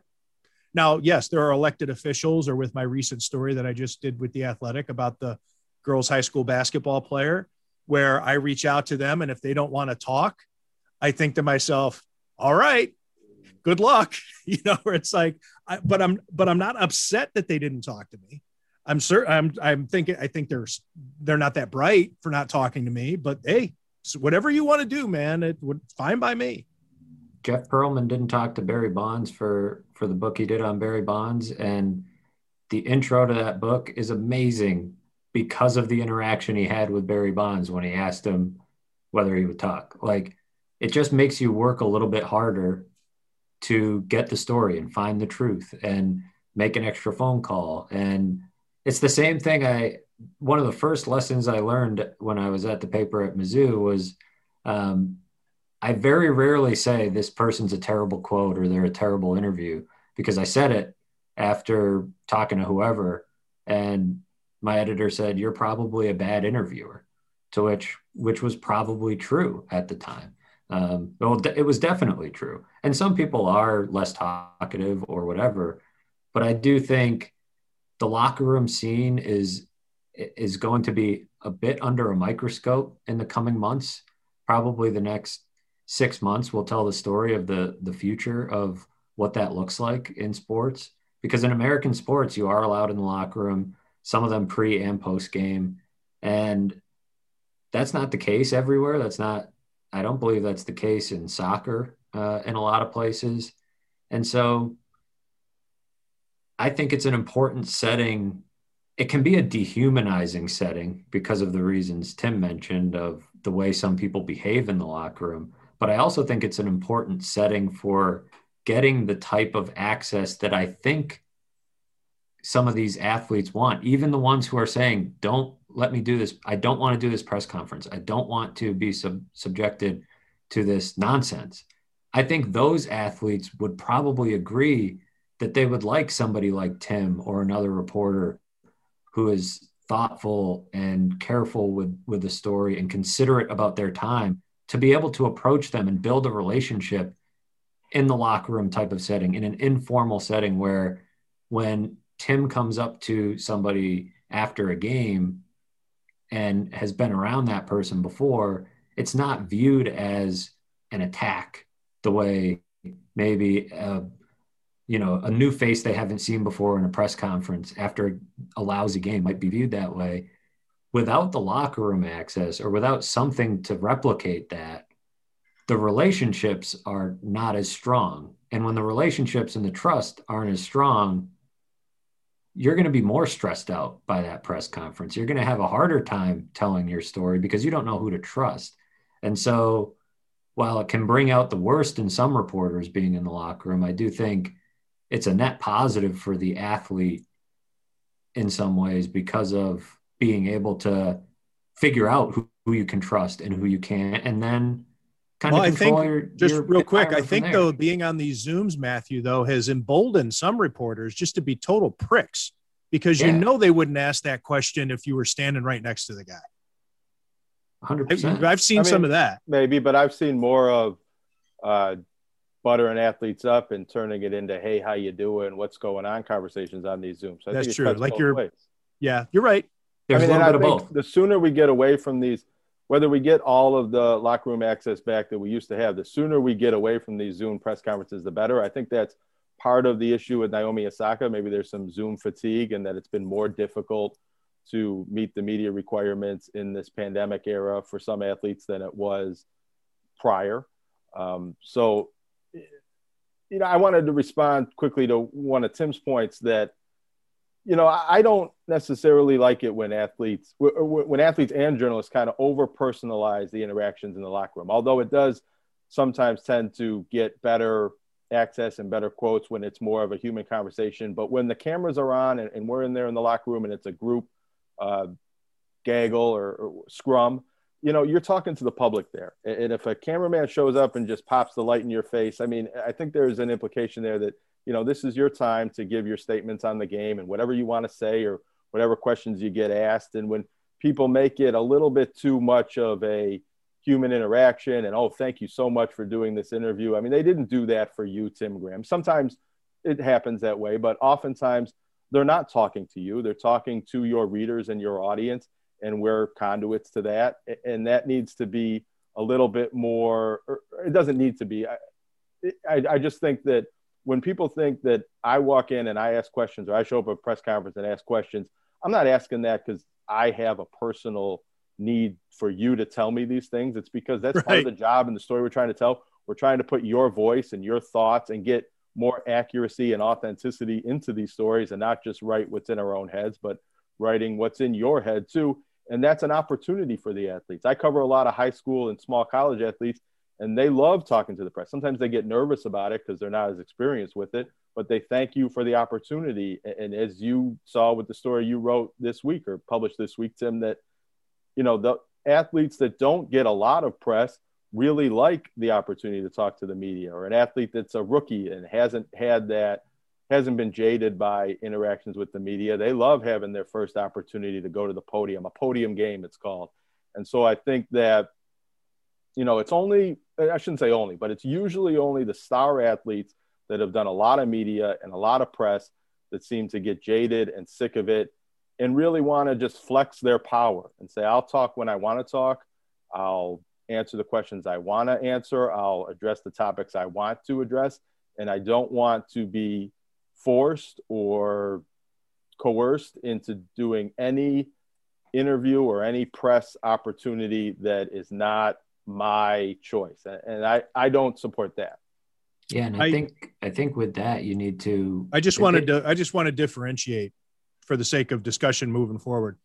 Now, yes, there are elected officials, or with my recent story that I just did with the Athletic about the girls' high school basketball player, where I reach out to them, and if they don't want to talk, I think to myself, all right, good luck. You know, where it's like, I, but I'm, but I'm not upset that they didn't talk to me. I'm certain I'm, I'm thinking, I think they're, they're not that bright for not talking to me, but Hey, whatever you want to do, man, it would fine by me. Jeff Pearlman didn't talk to Barry Bonds for, for the book he did on Barry Bonds. And the intro to that book is amazing because of the interaction he had with Barry Bonds when he asked him whether he would talk. Like it just makes you work a little bit harder to get the story and find the truth and make an extra phone call. And it's the same thing. I one of the first lessons I learned when I was at the paper at Mizzou was um, I very rarely say this person's a terrible quote or they're a terrible interview because I said it after talking to whoever, and my editor said you're probably a bad interviewer, to which which was probably true at the time. Um, well, it was definitely true. And some people are less talkative or whatever, but I do think the locker room scene is is going to be a bit under a microscope in the coming months. Probably the next six months will tell the story of the the future of what that looks like in sports. Because in American sports, you are allowed in the locker room, some of them pre and post game, and that's not the case everywhere. That's not I don't believe that's the case in soccer uh, in a lot of places. And so I think it's an important setting. It can be a dehumanizing setting because of the reasons Tim mentioned of the way some people behave in the locker room. But I also think it's an important setting for getting the type of access that I think some of these athletes want, even the ones who are saying, don't let me do this. I don't want to do this press conference. I don't want to be sub- subjected to this nonsense. I think those athletes would probably agree that they would like somebody like Tim or another reporter who is thoughtful and careful with with the story and considerate about their time to be able to approach them and build a relationship in the locker room type of setting in an informal setting where when Tim comes up to somebody after a game and has been around that person before, it's not viewed as an attack the way maybe a, you know a new face they haven't seen before in a press conference after a lousy game might be viewed that way without the locker room access or without something to replicate that the relationships are not as strong and when the relationships and the trust aren't as strong you're going to be more stressed out by that press conference. You're going to have a harder time telling your story because you don't know who to trust. And so, while it can bring out the worst in some reporters being in the locker room, I do think it's a net positive for the athlete in some ways because of being able to figure out who, who you can trust and who you can't. And then kind well, of control I think, your, just your real quick, I think there. though being on these Zooms, Matthew, though, has emboldened some reporters just to be total pricks because yeah. you know they wouldn't ask that question if you were standing right next to the guy. 100%. I've, I've seen I mean, some of that. Maybe, but I've seen more of uh, buttering athletes up and turning it into, hey, how you doing? What's going on? Conversations on these Zooms. So That's true. Like you're, ways. yeah, you're right. There's I mean, a little bit of both. The sooner we get away from these – whether we get all of the locker room access back that we used to have, the sooner we get away from these Zoom press conferences, the better. I think that's part of the issue with Naomi Osaka. Maybe there's some Zoom fatigue and that it's been more difficult to meet the media requirements in this pandemic era for some athletes than it was prior. Um, so, you know, I wanted to respond quickly to one of Tim's points that, you know, I don't necessarily like it when athletes, when athletes and journalists kind of over personalize the interactions in the locker room, although it does sometimes tend to get better access and better quotes when it's more of a human conversation. But when the cameras are on and, and we're in there in the locker room and it's a group uh, gaggle or, or scrum, you know, you're talking to the public there. And if a cameraman shows up and just pops the light in your face, I mean, I think there's an implication there that, you know, this is your time to give your statements on the game and whatever you want to say or whatever questions you get asked. And when people make it a little bit too much of a human interaction and, oh, thank you so much for doing this interview. I mean, they didn't do that for you, Tim Graham. Sometimes it happens that way, but oftentimes they're not talking to you. They're talking to your readers and your audience and we're conduits to that. And that needs to be a little bit more, er, er, it doesn't need to be. I, I, I, just think that when people think that I walk in and I ask questions or I show up at a press conference and ask questions, I'm not asking that because I have a personal need for you to tell me these things. It's because that's right. part of the job and the story we're trying to tell. We're trying to put your voice and your thoughts and get more accuracy and authenticity into these stories and not just write what's in our own heads, but writing what's in your head too and that's an opportunity for the athletes. I cover a lot of high school and small college athletes, and they love talking to the press. Sometimes they get nervous about it because they're not as experienced with it, but they thank you for the opportunity. And as you saw with the story you wrote this week or published this week, Tim, that you know the athletes that don't get a lot of press really like the opportunity to talk to the media, or an athlete that's a rookie and hasn't had that hasn't been jaded by interactions with the media. They love having their first opportunity to go to the podium, a podium game, it's called. And so I think that, you know, it's only, I shouldn't say only, but it's usually only the star athletes that have done a lot of media and a lot of press that seem to get jaded and sick of it and really want to just flex their power and say, I'll talk when I want to talk. I'll answer the questions I want to answer. I'll address the topics I want to address. And I don't want to be forced or coerced into doing any interview or any press opportunity that is not my choice. And i i don't support that. Yeah and i, I think i think with that you need to i just wanted it, to i just want to differentiate for the sake of discussion moving forward.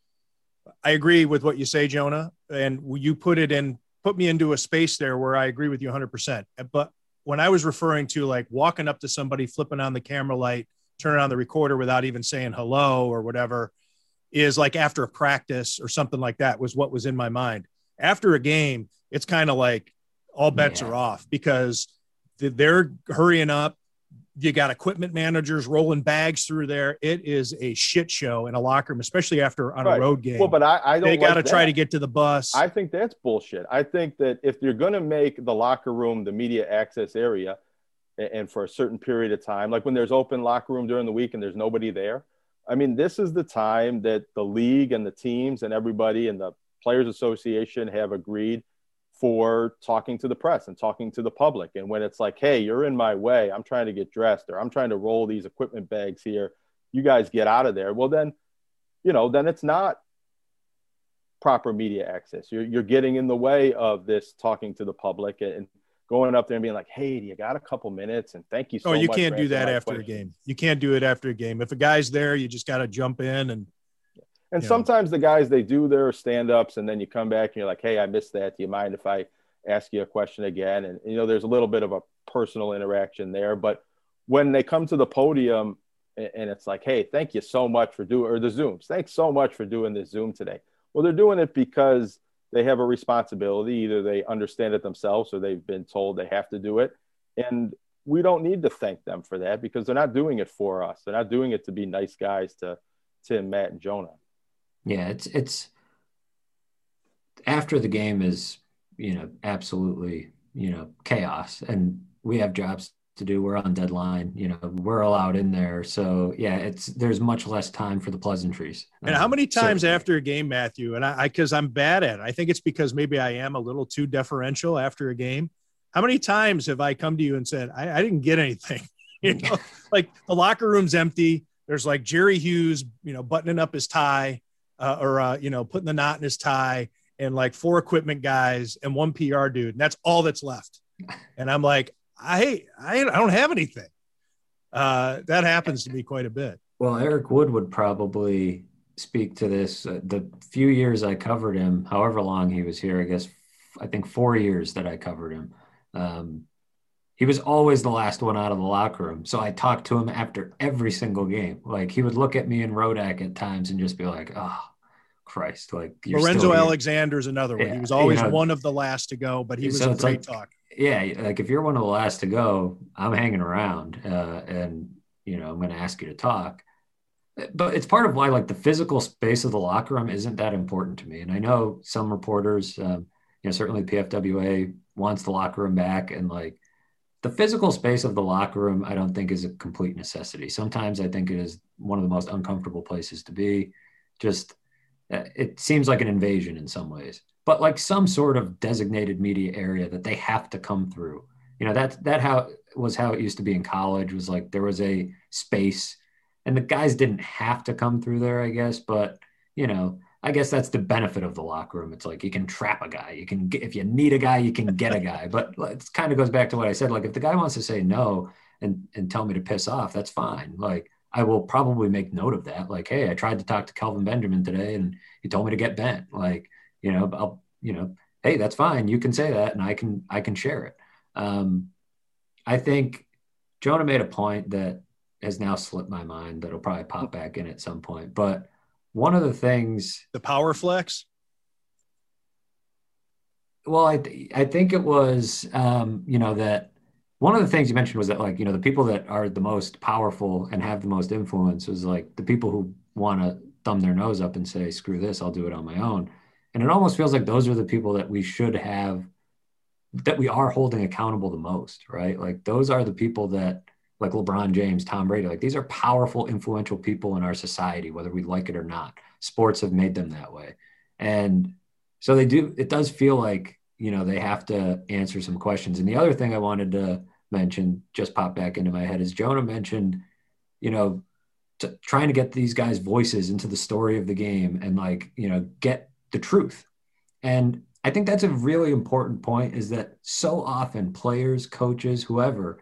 I agree with what you say jonah and you put it in put me into a space there where i agree with you 100% but when I was referring to like walking up to somebody, flipping on the camera light, turning on the recorder without even saying hello or whatever, is like after a practice or something like that was what was in my mind. After a game, it's kind of like all bets yeah. are off because they're hurrying up you got equipment managers rolling bags through there. It is a shit show in a locker room, especially after on right. a road game. Well, but I, I don't. They got to try to get to the bus. I think that's bullshit. I think that if you're going to make the locker room the media access area, and for a certain period of time, like when there's open locker room during the week and there's nobody there, I mean, this is the time that the league and the teams and everybody and the Players Association have agreed for talking to the press and talking to the public. And when it's like, hey, you're in my way, I'm trying to get dressed or I'm trying to roll these equipment bags here, you guys get out of there. Well, then, you know, then it's not proper media access. You're, you're getting in the way of this talking to the public and going up there and being like, hey, do you got a couple minutes? And thank you oh, so much. Oh, you can't do that after questions. a game. You can't do it after a game. If a guy's there, you just got to jump in and and yeah. sometimes the guys they do their stand ups and then you come back and you're like, hey, I missed that. Do you mind if I ask you a question again? And you know, there's a little bit of a personal interaction there. But when they come to the podium and it's like, hey, thank you so much for doing or the Zooms. Thanks so much for doing this Zoom today. Well, they're doing it because they have a responsibility. Either they understand it themselves or they've been told they have to do it. And we don't need to thank them for that because they're not doing it for us. They're not doing it to be nice guys to Tim, Matt, and Jonah. Yeah, it's it's after the game is you know absolutely you know chaos, and we have jobs to do. We're on deadline. You know, we're allowed in there. So yeah, it's there's much less time for the pleasantries. And um, how many times certainly. after a game, Matthew? And I because I'm bad at it. I think it's because maybe I am a little too deferential after a game. How many times have I come to you and said I, I didn't get anything? you know, like the locker room's empty. There's like Jerry Hughes, you know, buttoning up his tie uh, or uh, you know putting the knot in his tie and like four equipment guys and one PR dude, and that's all that's left. And I'm like, I I, I don't have anything. Uh, that happens to me quite a bit. Well, Eric Wood would probably speak to this. Uh, the few years I covered him, however long he was here, I guess I think four years that I covered him. Um, he was always the last one out of the locker room. So I talked to him after every single game. Like he would look at me and Rodak at times and just be like, "Oh, Christ!" Like Lorenzo Alexander's another one. Yeah, he was always you know, one of the last to go, but he was so a great like, talk. Yeah, like if you're one of the last to go, I'm hanging around, uh, and you know I'm going to ask you to talk. But it's part of why like the physical space of the locker room isn't that important to me. And I know some reporters, um, you know, certainly PFWA wants the locker room back, and like the physical space of the locker room, I don't think is a complete necessity. Sometimes I think it is one of the most uncomfortable places to be. Just uh, it seems like an invasion in some ways, but like some sort of designated media area that they have to come through. You know, that that how was how it used to be in college was like there was a space and the guys didn't have to come through there, I guess, but you know, I guess that's the benefit of the locker room. It's like you can trap a guy. You can get, if you need a guy, you can get a guy. But it kind of goes back to what I said. Like if the guy wants to say no and and tell me to piss off, that's fine. Like I will probably make note of that. Like, hey, I tried to talk to Kelvin Benjamin today, and he told me to get bent. Like, you know, I'll, you know, hey, that's fine. You can say that, and I can I can share it. Um, I think Jonah made a point that has now slipped my mind that'll probably pop back in at some point, but one of the things the power flex? Well i th- i think it was um, you know that one of the things you mentioned was that like you know the people that are the most powerful and have the most influence is like the people who want to thumb their nose up and say screw this i'll do it on my own. And it almost feels like those are the people that we should have that we are holding accountable the most right? Like those are the people that like LeBron James, Tom Brady. Like these are powerful, influential people in our society, whether we like it or not. Sports have made them that way. And so they do, it does feel like, you know, they have to answer some questions. And the other thing I wanted to mention just popped back into my head is Jonah mentioned, you know, trying to get these guys' voices into the story of the game and like, you know, get the truth. And I think that's a really important point is that so often players, coaches, whoever,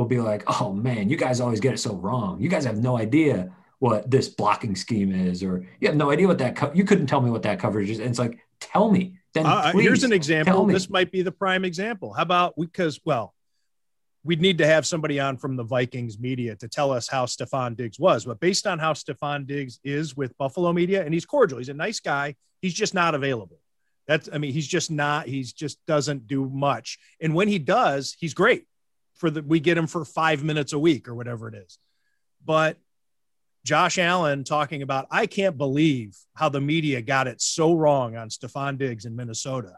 will be like, oh man, you guys always get it so wrong. You guys have no idea what this blocking scheme is, or you have no idea what that, co- you couldn't tell me what that coverage is. And it's like, tell me. Then uh, here's an example. This might be the prime example. How about because, well, we'd need to have somebody on from the Vikings media to tell us how Stefon Diggs was. But based on how Stefon Diggs is with Buffalo media, and he's cordial, he's a nice guy, he's just not available. That's, I mean, he's just not, he's just doesn't do much. And when he does, he's great for the we get him for five minutes a week or whatever it is. But Josh Allen talking about, I can't believe how the media got it so wrong on Stefon Diggs in Minnesota.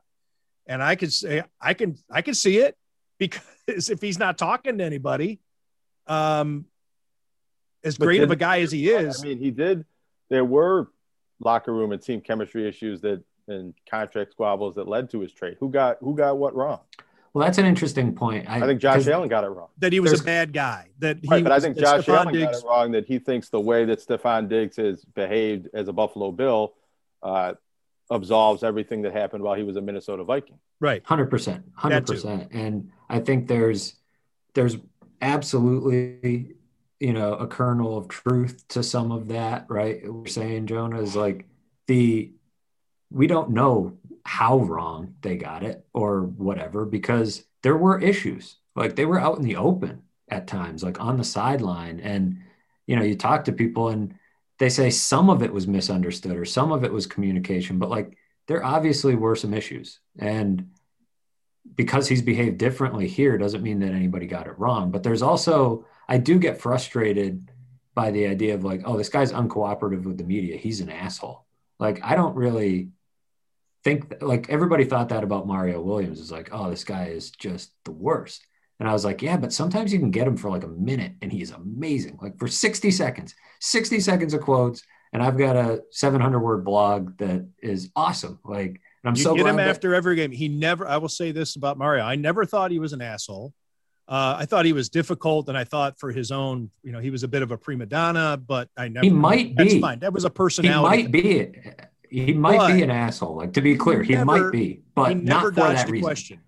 And I could say I can I can see it because if he's not talking to anybody, um, as but great did, of a guy as he is, I mean, he did. There were locker room and team chemistry issues that and contract squabbles that led to his trade. Who got who got what wrong? Well, that's an interesting point. I, I think Josh Allen got it wrong. That he was a bad guy. That he right, but I think Josh Allen Diggs, got it wrong. That he thinks the way that Stefon Diggs has behaved as a Buffalo Bill uh, absolves everything that happened while he was a Minnesota Viking. Right. Hundred percent. Hundred percent. And I think there's there's absolutely you know a kernel of truth to some of that. Right. We're saying Jonah is like the we don't know how wrong they got it or whatever because there were issues. Like they were out in the open at times like on the sideline. And you know you talk to people and they say some of it was misunderstood or some of it was communication but like there obviously were some issues. And because he's behaved differently here doesn't mean that anybody got it wrong. But there's also i do get frustrated by the idea of like oh this guy's uncooperative with the media. He's an asshole. Like i don't really think like everybody thought that about Mario Williams is like, oh, this guy is just the worst. And I was like, yeah, but sometimes you can get him for like a minute and he's amazing. Like for 60 seconds, 60 seconds of quotes. And I've got a 700 word blog that is awesome. Like, and I'm you so get him that- after every game. He never, I will say this about Mario. I never thought he was an asshole. Uh, I thought he was difficult, and I thought for his own, you know, he was a bit of a prima donna. But I never. He might that's be. fine. That was a personality. He might be he might But- be an asshole. Like to be clear, he Never- might be, but he never not for dodged that a reason. question.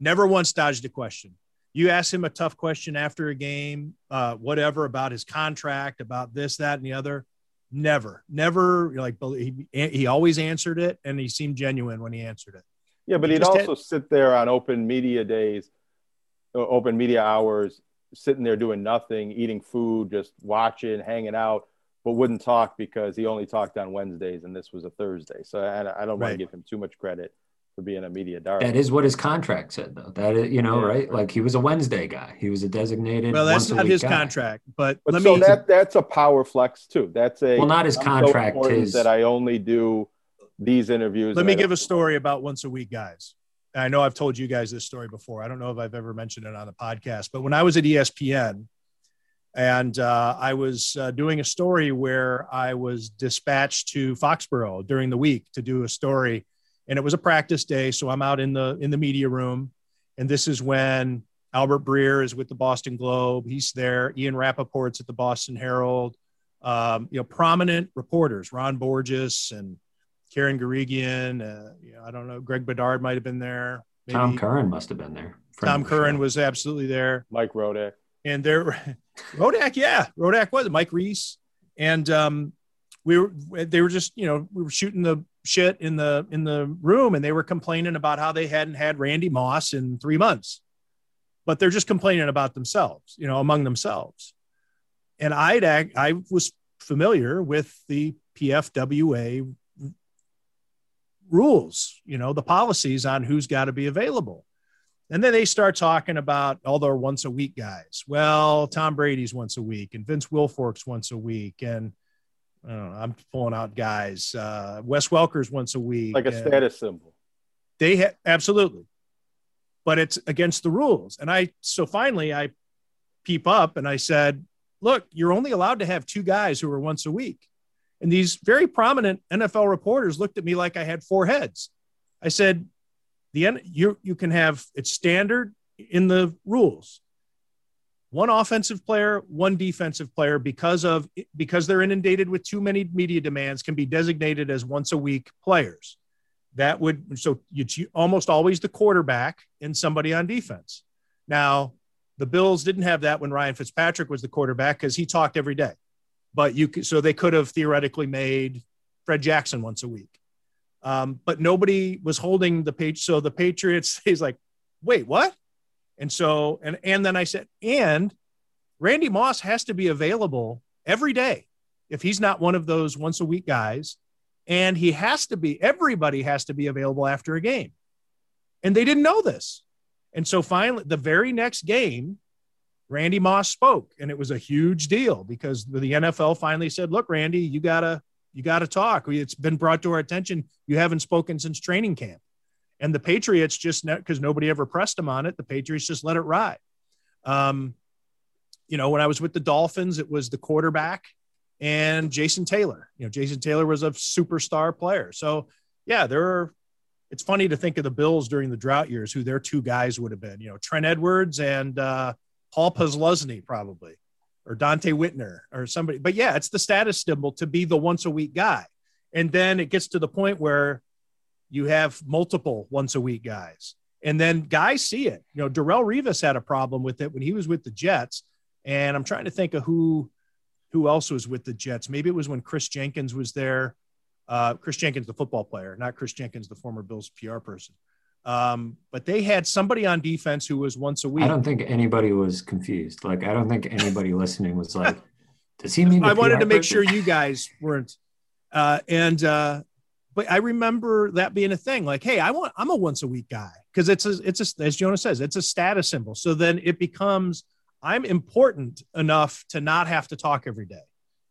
Never once dodged a question. You ask him a tough question after a game, uh, whatever about his contract, about this, that, and the other. Never, never like he, he always answered it, and he seemed genuine when he answered it. Yeah, but He he'd just had- also sit there on open media days, open media hours, sitting there doing nothing, eating food, just watching, hanging out, but wouldn't talk because he only talked on Wednesdays and this was a Thursday. So I, I don't want Right. to give him too much credit for being a media dart. That is what his contract said, though. That is, you know, Yeah. right? Like he was a Wednesday guy. He was a designated. Well, that's once a not week his guy. contract, but, but let so me. that that's a power flex too. That's a Well, not his I'm contract. important his that I only do these interviews. let me give a story about once a week guys. I know I've told you guys this story before. I don't know if I've ever mentioned it on the podcast, but when I was at ESPN and uh, I was uh, doing a story where I was dispatched to Foxborough during the week to do a story, and it was a practice day, so I'm out in the in the media room, and this is when Albert Breer is with the Boston Globe. He's there. Ian Rapoport's at the Boston Herald. Um, you know, prominent reporters, Ron Borges and Karen Guregian. Uh, you know, I don't know. Greg Bedard might have been there. Maybe. Tom Curran must have been there. Tom Curran show. was absolutely there. Mike Rodak. And there, Rodak, yeah, Rodak was Mike Reiss. And um, we were, they were just, you know, we were shooting the shit in the, in the room and they were complaining about how they hadn't had Randy Moss in three months, but they're just complaining about themselves, you know, among themselves. And I'd, act, I was familiar with the PFWA rules, you know, the policies on who's got to be available. And then they start talking about all their once a week guys. Well, Tom Brady's once a week, and Vince Wilfork's once a week, and I don't know, I'm pulling out guys. Uh, Wes Welker's once a week. Like a status symbol. They ha- absolutely, but it's against the rules. And I so finally I peep up and I said, "Look, you're only allowed to have two guys who are once a week." And these very prominent NFL reporters looked at me like I had four heads. I said, the you you can have it's standard in the rules. One offensive player, one defensive player, because of because they're inundated with too many media demands, can be designated as once a week players. That would so it's almost always the quarterback and somebody on defense. Now, the Bills didn't have that when Ryan Fitzpatrick was the quarterback because he talked every day. But you so they could have theoretically made Fred Jackson once a week. Um, but nobody was holding the page. So the Patriots, he's like, wait, what? And so, and, and then I said, and Randy Moss has to be available every day if he's not one of those once a week guys. And he has to be, everybody has to be available after a game. And they didn't know this. And so finally, the very next game, Randy Moss spoke, and it was a huge deal because the NFL finally said, look, Randy, you gotta, you got to talk. It's been brought to our attention. You haven't spoken since training camp. And the Patriots just, because nobody ever pressed them on it, the Patriots just let it ride. Um, you know, when I was with the Dolphins, it was the quarterback and Jason Taylor. You know, Jason Taylor was a superstar player. So, yeah, there are, it's funny to think of the Bills during the drought years, who their two guys would have been, you know, Trent Edwards and uh, Paul Posluszny, probably or Donte Whitner or somebody. But yeah, it's the status symbol to be the once a week guy. And then it gets to the point where you have multiple once a week guys. And then guys see it. You know, Darrelle Revis had a problem with it when he was with the Jets. And I'm trying to think of who who else was with the Jets. Maybe it was when Kris Jenkins was there. Uh, Kris Jenkins, the football player, not Chris Jenkins, the former Bills PR person. Um, but they had somebody on defense who was once a week. I don't think anybody was confused. Like, I don't think anybody listening was like, does he mean? I wanted PR to make person? sure you guys weren't. Uh, and uh, but I remember that being a thing. Like, hey, I want I'm a once a week guy because it's a it's a as Jonah says, it's a status symbol. So then it becomes I'm important enough to not have to talk every day.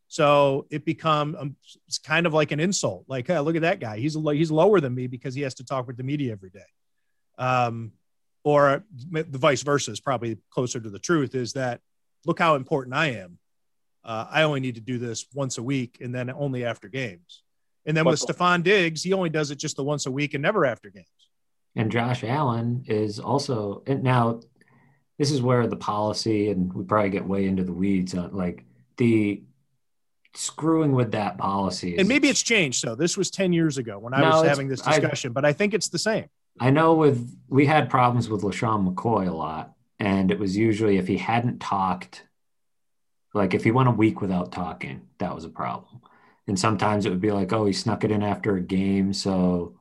So it become um, it's kind of like an insult. Like, hey, look at that guy. He's he's lower than me because he has to talk with the media every day. Um, or the vice versa is probably closer to the truth. Is that look how important I am. Uh, I only need to do this once a week and then only after games. And then with Stefon Diggs, he only does it just the once a week and never after games. And Josh Allen is also and now. This is where the policy, and we probably get way into the weeds on like the screwing with that policy. and maybe it's changed. So this was 10 years ago when I No, was having this I- discussion, but I think it's the same. I know with we had problems with LeSean McCoy a lot, and it was usually if he hadn't talked, like if he went a week without talking, that was a problem. And sometimes it would be like, oh, he snuck it in after a game, so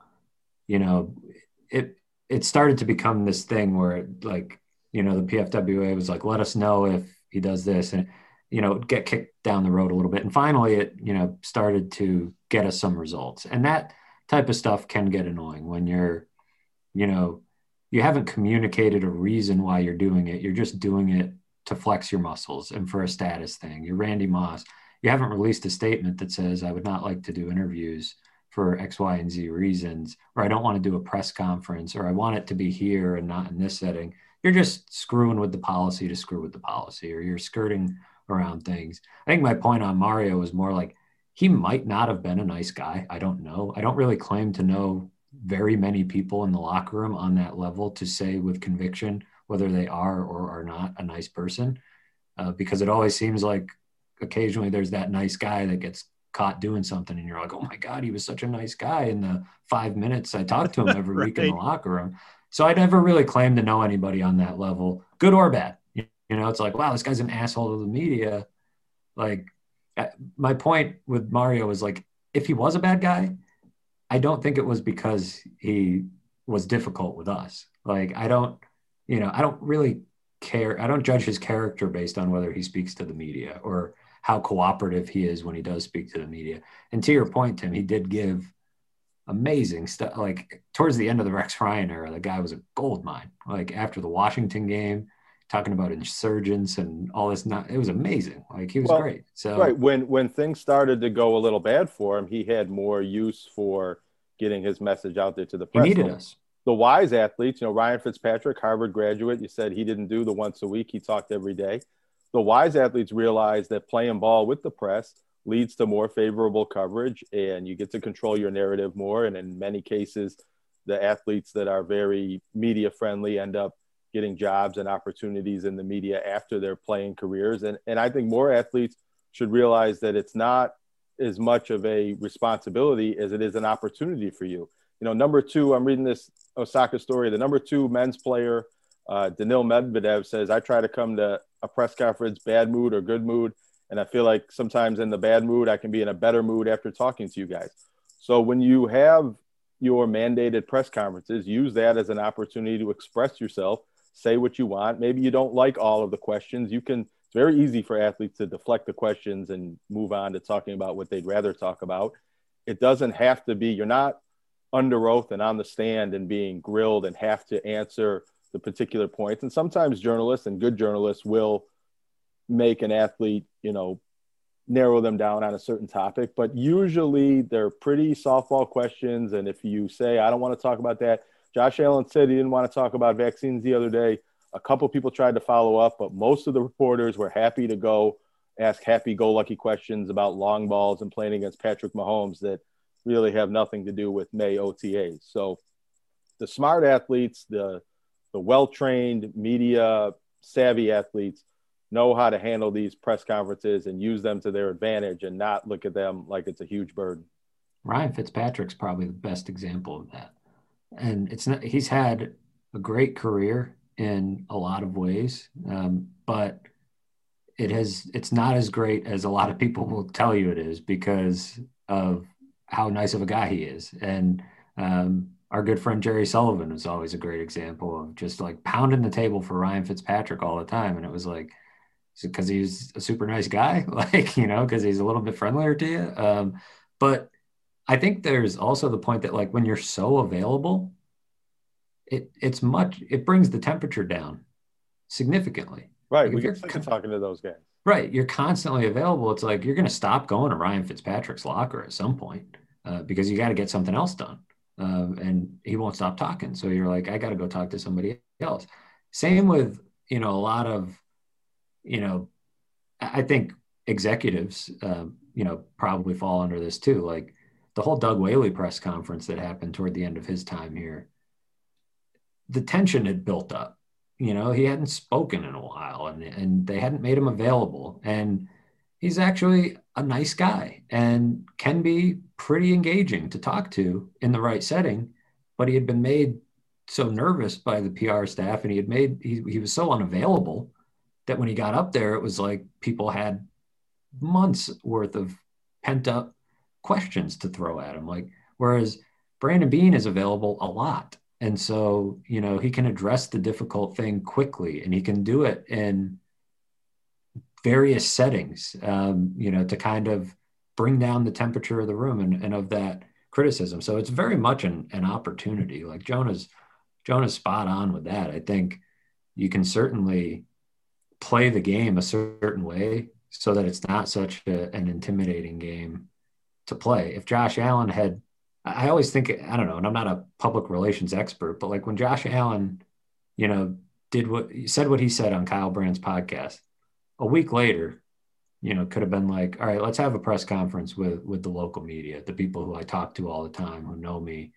you know, it it started to become this thing where it, like you know the PFWA was like, let us know if he does this, and you know get kicked down the road a little bit, and finally it you know started to get us some results, and that type of stuff can get annoying when you're you know, you haven't communicated a reason why you're doing it. You're just doing it to flex your muscles and for a status thing. You're Randy Moss. You haven't released a statement that says, I would not like to do interviews for X, Y, and Z reasons, or I don't want to do a press conference, or I want it to be here and not in this setting. You're just screwing with the policy to screw with the policy, or you're skirting around things. I think my point on Mario was more like he might not have been a nice guy. I don't know. I don't really claim to know very many people in the locker room on that level to say with conviction whether they are or are not a nice person uh, because it always seems like occasionally there's that nice guy that gets caught doing something and you're like oh my god he was such a nice guy in the five minutes i talked to him every week in the locker room. So i never really claimed to know anybody on that level good or bad. You you know it's like wow this guy's an asshole to the media. Like uh, my point with mario was like if he was a bad guy I don't think it was because he was difficult with us. Like I don't, you know, I don't really care. I don't judge his character based on whether he speaks to the media or how cooperative he is when he does speak to the media. And to your point, Tim, he did give amazing stuff. Like towards the end of the Rex Ryan era, the guy was a gold mine. Like after the Washington game, talking about insurgents and all this. Not it was amazing. Like he was Well, great. So Right. When when things started to go a little bad for him, he had more use for getting his message out there to the he press. needed us. The wise athletes, you know, Ryan Fitzpatrick, Harvard graduate, you said he didn't do the once a week, he talked every day. The wise athletes realize that playing ball with the press leads to more favorable coverage and you get to control your narrative more. And in many cases, the athletes that are very media friendly end up getting jobs and opportunities in the media after their playing careers. And, and I think more athletes should realize that it's not as much of a responsibility as it is an opportunity for you. You know, number two, I'm reading this Osaka story. The number two men's player, uh, Daniil Medvedev, says, I try to come to a press conference bad mood or good mood. And I feel like sometimes in the bad mood, I can be in a better mood after talking to you guys. So when you have your mandated press conferences, use that as an opportunity to express yourself, say what you want. Maybe you don't like all of the questions. You can, it's very easy for athletes to deflect the questions and move on to talking about what they'd rather talk about. It doesn't have to be, you're not under oath and on the stand and being grilled and have to answer the particular points. And sometimes journalists and good journalists will make an athlete, you know, narrow them down on a certain topic, but usually they're pretty softball questions. And if you say, I don't want to talk about that, Josh Allen said he didn't want to talk about vaccines the other day. A couple people tried to follow up, but most of the reporters were happy to go ask happy go lucky questions about long balls and playing against Patrick Mahomes that really have nothing to do with May OTAs. So the smart athletes, the the well-trained media savvy athletes know how to handle these press conferences and use them to their advantage and not look at them like it's a huge burden. Ryan Fitzpatrick's probably the best example of that. And it's not, he's had a great career in a lot of ways, um, but it has, it's not as great as a lot of people will tell you it is because of how nice of a guy he is. And um, our good friend Jerry Sullivan was always a great example of just like pounding the table for Ryan Fitzpatrick all the time. And it was like, because he's a super nice guy, like, you know, because he's a little bit friendlier to you. Um, but I think there's also the point that like when you're so available, it it's much it brings the temperature down significantly. Right. Like, we you're get sick of talking to those guys. Right, you're constantly available. It's like you're going to stop going to Ryan Fitzpatrick's locker at some point uh, because you got to get something else done, um, and he won't stop talking. So you're like, I got to go talk to somebody else. Same with you know a lot of you know, I I think executives, uh, you know, probably fall under this too. Like the whole Doug Whaley press conference that happened toward the end of his time here, the tension had built up. You know, he hadn't spoken in a while, and and they hadn't made him available. And he's actually a nice guy and can be pretty engaging to talk to in the right setting. But he had been made so nervous by the PR staff and he had made, he, he was so unavailable that when he got up there, it was like people had months worth of pent up questions to throw at him. Like, whereas Brandon Beane is available a lot. And so, you know, he can address the difficult thing quickly and he can do it in various settings, um, you know, to kind of bring down the temperature of the room and, and of that criticism. So it's very much an, an opportunity. Like Jonah's Jonah's spot on with that. I think you can certainly play the game a certain way so that it's not such a, an intimidating game to play. If Josh Allen had, I always think, I don't know, and I'm not a public relations expert, but like when Josh Allen, you know, did what said what he said on Kyle Brandt's podcast, a week later, you know, could have been like, all right, let's have a press conference with with the local media, the people who I talk to all the time who know me,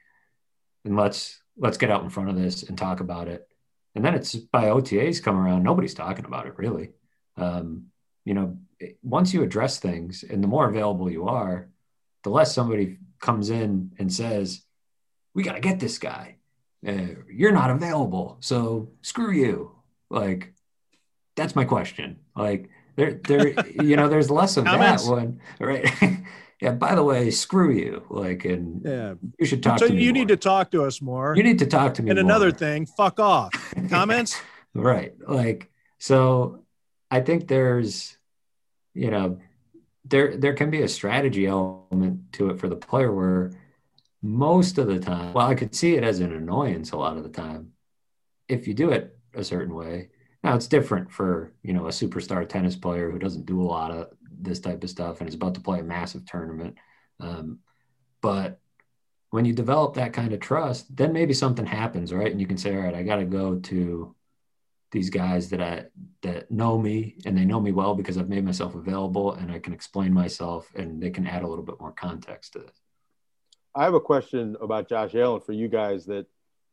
and let's let's get out in front of this and talk about it. And then it's by OTAs come around, nobody's talking about it really. Um, you know, once you address things and the more available you are, the less somebody comes in and says, we got to get this guy. Uh, you're not available. So screw you. Like, that's my question. Like, there, there, you know, there's less of that one, right? yeah. By the way, screw you. Like, and yeah, you should talk so to me. You more. need to talk to us more. You need to talk to me. And more. another thing, fuck off. Comments? right. Like, so I think there's, you know, there there can be a strategy element to it for the player where most of the time, well, I could see it as an annoyance a lot of the time. If you do it a certain way, now it's different for you know a superstar tennis player who doesn't do a lot of this type of stuff and is about to play a massive tournament. Um, but when you develop that kind of trust, then maybe something happens, right? And you can say, all right, I got to go to these guys that I that know me and they know me well because I've made myself available and I can explain myself and they can add a little bit more context to this. I have a question about Josh Allen for you guys that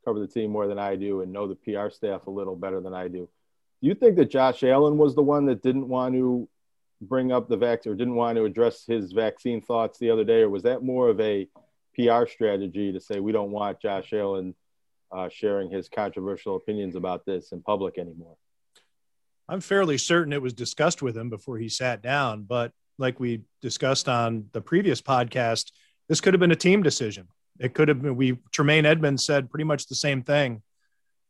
cover the team more than I do and know the PR staff a little better than I do. Do you think that Josh Allen was the one that didn't want to bring up the vaccine or didn't want to address his vaccine thoughts the other day, or was that more of a PR strategy to say we don't want Josh Allen uh, sharing his controversial opinions about this in public anymore. I'm fairly certain it was discussed with him before he sat down, but like we discussed on the previous podcast, this could have been a team decision. It could have been. We Tremaine Edmunds said pretty much the same thing.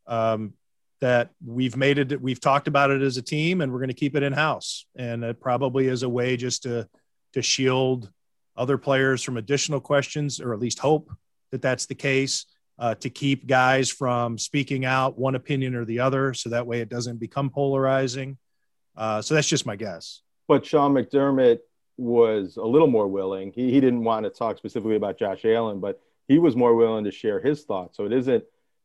Um, that we've made it. We've talked about it as a team, and we're going to keep it in house. And it probably is a way just to to shield other players from additional questions, or at least hope that that's the case uh, to keep guys from speaking out one opinion or the other, so that way it doesn't become polarizing. Uh, so that's just my guess. But Sean McDermott was a little more willing. He, he didn't want to talk specifically about Josh Allen, but he was more willing to share his thoughts. So it isn't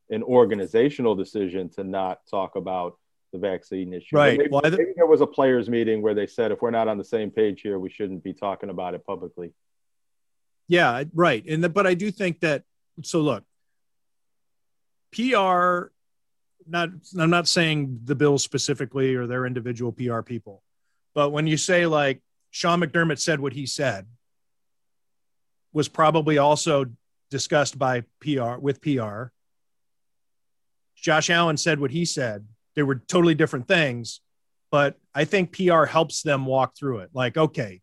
an organizational decision to not talk about the vaccine issue. Right. Maybe, well, th- maybe there was a players' meeting where they said if we're not on the same page here, we shouldn't be talking about it publicly. Yeah, right. And the, but I do think that. So look, PR, not I'm not saying the Bills specifically or their individual PR people, but when you say like Sean McDermott said what he said, was probably also discussed by PR with PR. Josh Allen said what he said. They were totally different things, but I think PR helps them walk through it. Like, okay,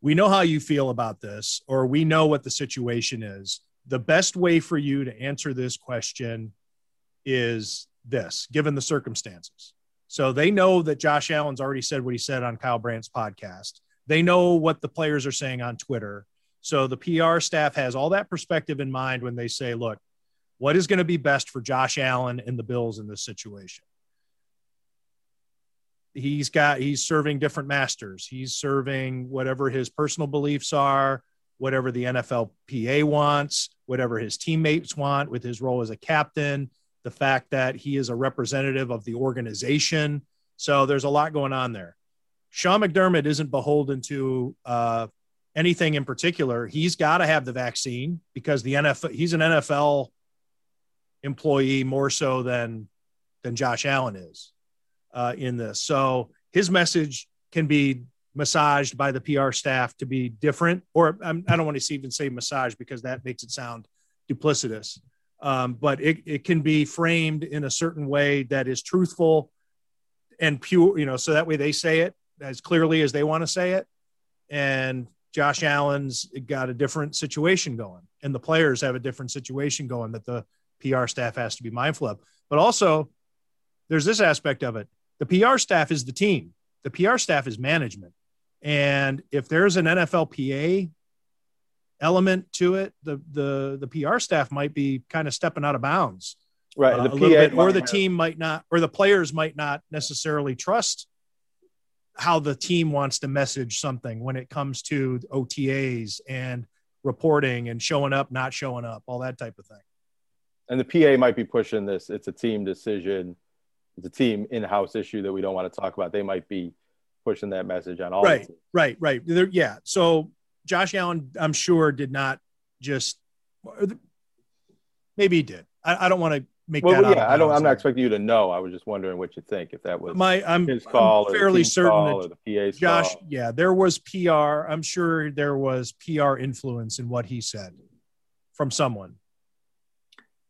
we know how you feel about this, or we know what the situation is. The best way for you to answer this question is this, given the circumstances. So they know that Josh Allen's already said what he said on Kyle Brandt's podcast. They know what the players are saying on Twitter. So the PR staff has all that perspective in mind when they say, look, what is going to be best for Josh Allen and the Bills in this situation? He's got, he's serving different masters. He's serving whatever his personal beliefs are, whatever the NFLPA wants, whatever his teammates want with his role as a captain the fact that he is a representative of the organization. So there's a lot going on there. Sean McDermott isn't beholden to uh, anything in particular. He's got to have the vaccine because the NFL, he's an NFL employee more so than than Josh Allen is uh, in this. So his message can be massaged by the PR staff to be different, or I'm, I do not want to even say massage because that makes it sound duplicitous. Um, but it, it can be framed in a certain way that is truthful and pure, you know, so that way they say it as clearly as they want to say it. And Josh Allen's got a different situation going, and the players have a different situation going that the PR staff has to be mindful of. But also, there's this aspect of it the PR staff is the team, the PR staff is management. And if there's an NFLPA element to it, the the the PR staff might be kind of stepping out of bounds, right? Uh, a little bit, or the have... team might not, or the players might not necessarily trust how the team wants to message something when it comes to OTAs and reporting and showing up, not showing up, all that type of thing. And the PA might be pushing this. It's a team decision. It's a team in-house issue that we don't want to talk about. They might be pushing that message on all. Right, right, right. There, yeah. So Josh Allen, I'm sure, did not just. Maybe he did. I, I don't want to make well, that. Yeah, I don't. I'm not expecting you to know. I was just wondering what you think if that was my. I'm his call I'm fairly certain that the PA's Josh. Call. Yeah, there was PR. I'm sure there was PR influence in what he said from someone.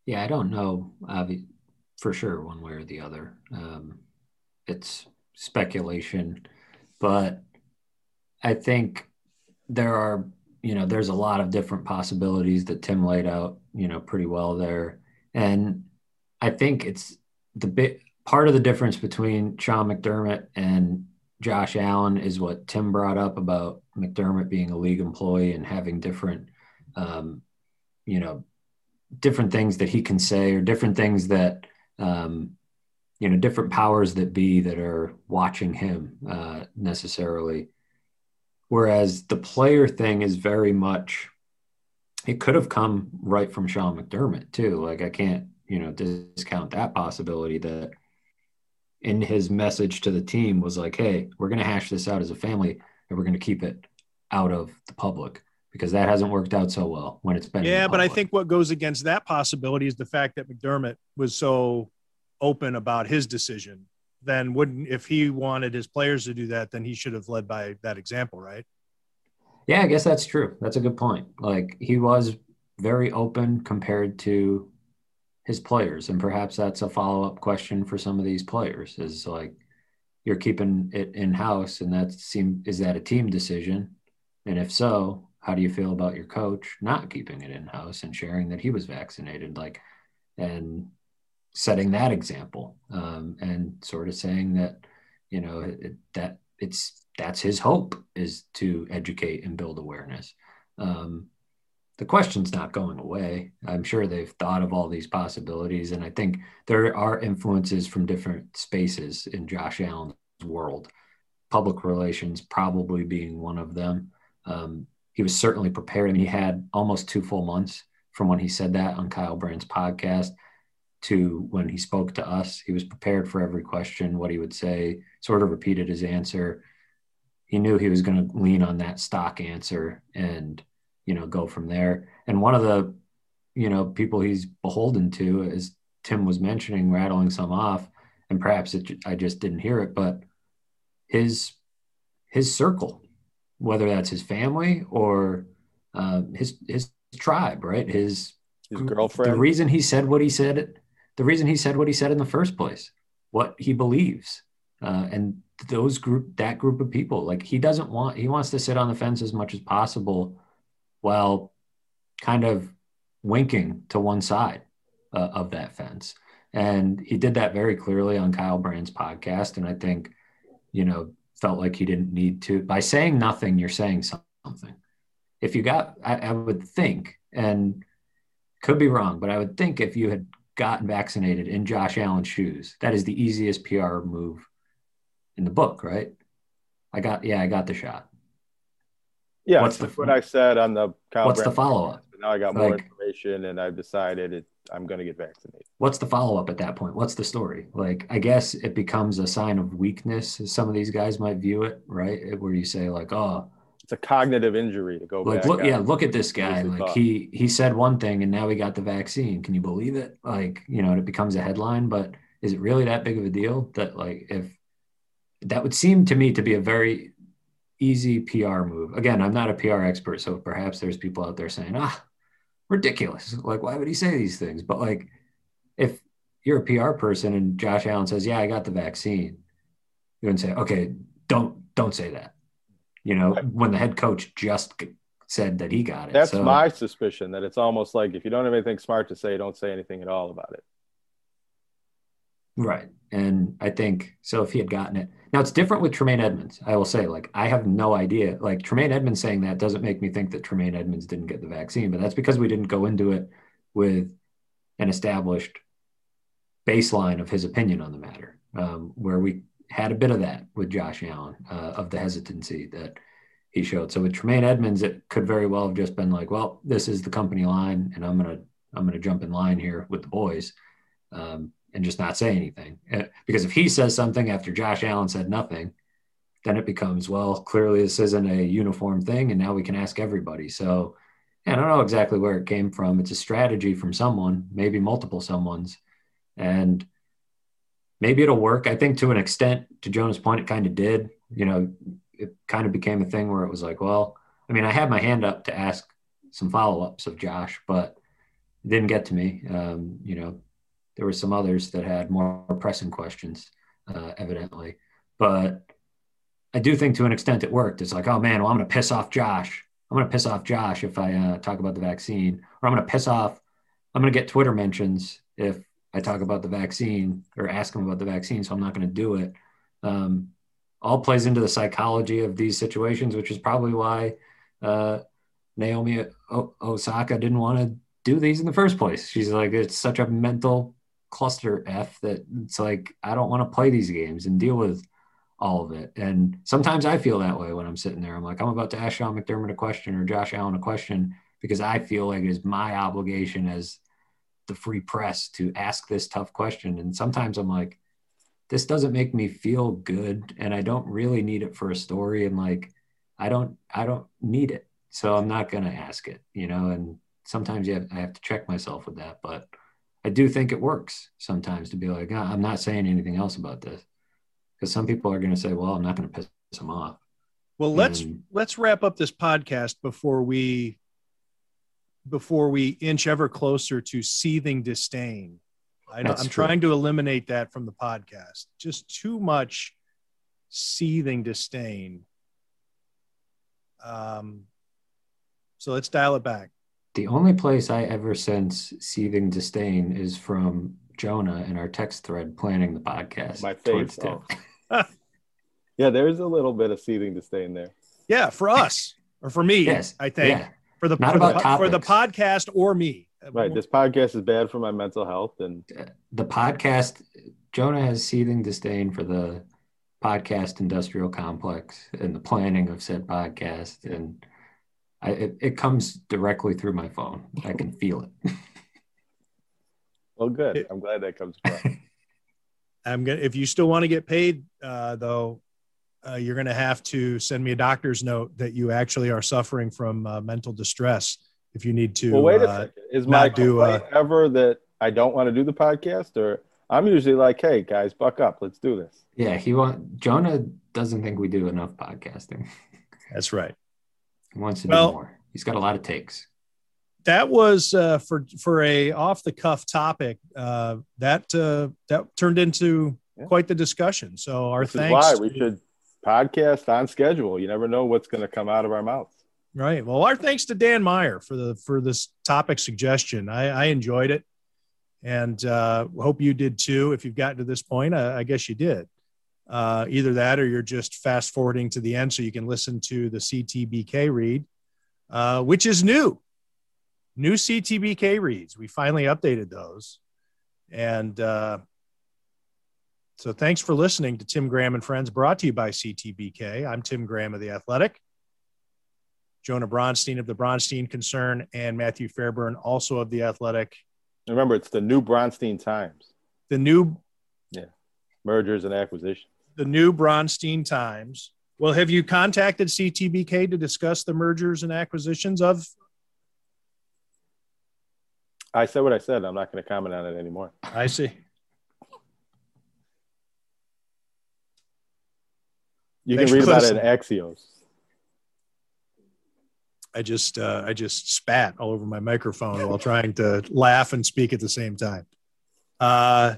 Yeah, I don't know for sure one way or the other. Um, it's speculation, but I think there are you know there's a lot of different possibilities that Tim laid out you know pretty well there, and I think it's the bit part of the difference between Sean McDermott and Josh Allen is what Tim brought up about McDermott being a league employee and having different, um, you know, different things that he can say or different things that, um, you know, different powers that be that are watching him uh, necessarily. Whereas the player thing is very much, it could have come right from Sean McDermott too. Like I can't you know discount that possibility that in his message to the team was like hey we're going to hash this out as a family and we're going to keep it out of the public because that hasn't worked out so well when it's been yeah but i think what goes against that possibility is the fact that mcdermott was so open about his decision then wouldn't if he wanted his players to do that then he should have led by that example right? Yeah i guess that's true. That's a good point. Like he was very open compared to his players and perhaps that's a follow-up question for some of these players is like you're keeping it in house and that seem is that a team decision? And if so how do you feel about your coach not keeping it in house and sharing that he was vaccinated? Like and setting that example um, and sort of saying that you know it, that it's that's his hope is to educate and build awareness um, the question's not going away. I'm sure they've thought of all these possibilities, and I think there are influences from different spaces in Josh Allen's world. Public relations probably being one of them. Um, he was certainly prepared, and he had almost two full months from when he said that on Kyle Brandt's podcast to when he spoke to us. He was prepared for every question, what he would say, sort of repeated his answer. He knew he was going to lean on that stock answer and you know, go from there. And one of the, you know, people he's beholden to, as Tim was mentioning, rattling some off, and perhaps it, I just didn't hear it, but his his circle, whether that's his family or uh, his his tribe, right? His his girlfriend. The reason he said what he said, the reason he said what he said in the first place, what he believes, uh, and those group that group of people, like he doesn't want, he wants to sit on the fence as much as possible while kind of winking to one side uh, of that fence. And he did that very clearly on Kyle Brandt's podcast. And I think, you know, felt like he didn't need to. By saying nothing, you're saying something. If you got, I, I would think, and could be wrong, but I would think if you had gotten vaccinated in Josh Allen's shoes, that is the easiest PR move in the book, right? I got, yeah, I got the shot. Yeah, what's the, what I said on the Kyle what's Brandt the follow up? Now I got more like, information, and I've decided it, I'm going to get vaccinated. What's the follow up at that point? What's the story? Like, I guess it becomes a sign of weakness. As some of these guys might view it, right? Where you say like, oh, it's a cognitive injury to go like, back. Look, yeah, look at this guy. Like thought. he he said one thing, and now he got the vaccine. Can you believe it? Like, you know, it becomes a headline, but is it really that big of a deal? That like if that would seem to me to be a very easy PR move. Again, I'm not a PR expert, so perhaps there's people out there saying, ah, ridiculous. Like, why would he say these things? But like, if you're a PR person and Josh Allen says, yeah, I got the vaccine, you wouldn't say, okay, don't don't say that. You know, when the head coach just said that he got it. That's so, my suspicion that it's almost like if you don't have anything smart to say, don't say anything at all about it. Right. And I think so if he had gotten it. Now it's different with Tremaine Edmunds. I will say, like, I have no idea. Like Tremaine Edmunds saying that doesn't make me think that Tremaine Edmunds didn't get the vaccine, but that's because we didn't go into it with an established baseline of his opinion on the matter, um, where we had a bit of that with Josh Allen uh, of the hesitancy that he showed. So with Tremaine Edmunds, it could very well have just been like, well, this is the company line, and I'm gonna I'm gonna jump in line here with the boys. Um, and just not say anything. Uh, because if he says something after Josh Allen said nothing, then it becomes, well, clearly this isn't a uniform thing. And now we can ask everybody. So I don't know exactly where it came from. It's a strategy from someone, maybe multiple someone's. And maybe it'll work. I think to an extent, to Jonah's point, it kind of did. You know, it kind of became a thing where it was like, well, I mean, I had my hand up to ask some follow ups of Josh, but it didn't get to me. Um, you know, there were some others that had more pressing questions, uh, evidently. But I do think to an extent it worked. It's like, oh man, well, I'm going to piss off Josh. I'm going to piss off Josh if I uh, talk about the vaccine, or I'm going to piss off, I'm going to get Twitter mentions if I talk about the vaccine or ask him about the vaccine. So I'm not going to do it. Um, all plays into the psychology of these situations, which is probably why uh, Naomi o- Osaka didn't want to do these in the first place. She's like, it's such a mental cluster F that it's like I don't want to play these games and deal with all of it. And sometimes I feel that way when I'm sitting there. I'm like, I'm about to ask Sean McDermott a question or Josh Allen a question because I feel like it's my obligation as the free press to ask this tough question. And sometimes I'm like, this doesn't make me feel good and I don't really need it for a story. And like, I don't, I don't need it. So I'm not going to ask it, you know, and sometimes you have, I have to check myself with that, but I do think it works sometimes to be like, oh, I'm not saying anything else about this because some people are going to say, well, I'm not going to piss them off. Well, let's and, let's wrap up this podcast before we before we inch ever closer to seething disdain. I am trying to eliminate that from the podcast. Just too much seething disdain. Um, so let's dial it back. The only place I ever sense seething disdain is from Jonah in our text thread planning the podcast. My face. yeah, there's a little bit of seething disdain there. Yeah, for us or for me, yes, I think. Yeah. For the, Not for, about the, for the podcast or me. Right. This podcast is bad for my mental health. And the podcast, Jonah has seething disdain for the podcast industrial complex and the planning of said podcast. And I, it, it comes directly through my phone. I can feel it. well, good. I'm glad that comes across. I'm gonna. If you still want to get paid, uh, though, uh, you're going to have to send me a doctor's note that you actually are suffering from uh, mental distress. If you need to, well, wait a uh, second. Is my do uh, ever that I don't want to do the podcast, or I'm usually like, "Hey guys, buck up, let's do this." Yeah, he want Jonah doesn't think we do enough podcasting. That's right. He wants to well, do more. He's got a lot of takes. That was uh, for for a off the cuff topic. Uh, that uh, that turned into yeah. quite the discussion. So our this thanks. why we should podcast on schedule. You never know what's going to come out of our mouths. Right. Well, our thanks to Dan Meyer for the for this topic suggestion. I, I enjoyed it, and uh, hope you did too. If you've gotten to this point, I, I guess you did. Uh, either that or you're just fast forwarding to the end so you can listen to the CTBK read, uh, which is new. New CTBK reads. We finally updated those. And uh, so thanks for listening to Tim Graham and Friends, brought to you by CTBK. I'm Tim Graham of The Athletic. Jonah Bronstein of the Bronstein Concern and Matthew Fairburn, also of The Athletic. Remember, it's the new Bronstein Times. The new yeah mergers and acquisitions the new Bronstein Times. Well, have you contacted CTBK to discuss the mergers and acquisitions of? I said what I said. I'm not going to comment on it anymore. I see. You can read about it in Axios. I just uh, I just spat all over my microphone while trying to laugh and speak at the same time. Uh,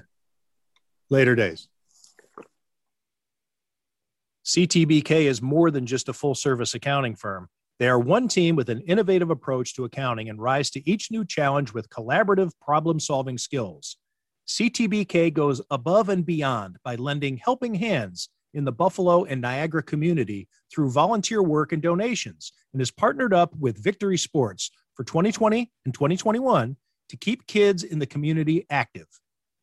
later days. CTBK is more than just a full service accounting firm. They are one team with an innovative approach to accounting and rise to each new challenge with collaborative problem solving skills. CTBK goes above and beyond by lending helping hands in the Buffalo and Niagara community through volunteer work and donations and is partnered up with Victory Sports for 2020 and 2021 to keep kids in the community active.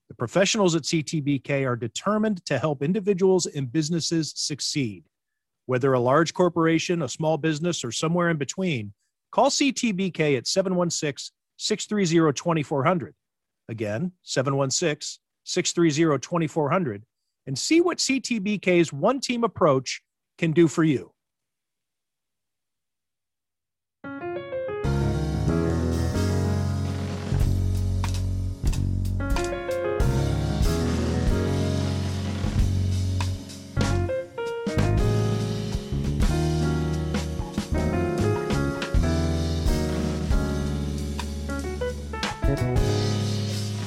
The professionals at CTBK are determined to help individuals and businesses succeed. Whether a large corporation, a small business, or somewhere in between, call CTBK at 716 630 2400. Again, 716 630 2400 and see what CTBK's one team approach can do for you.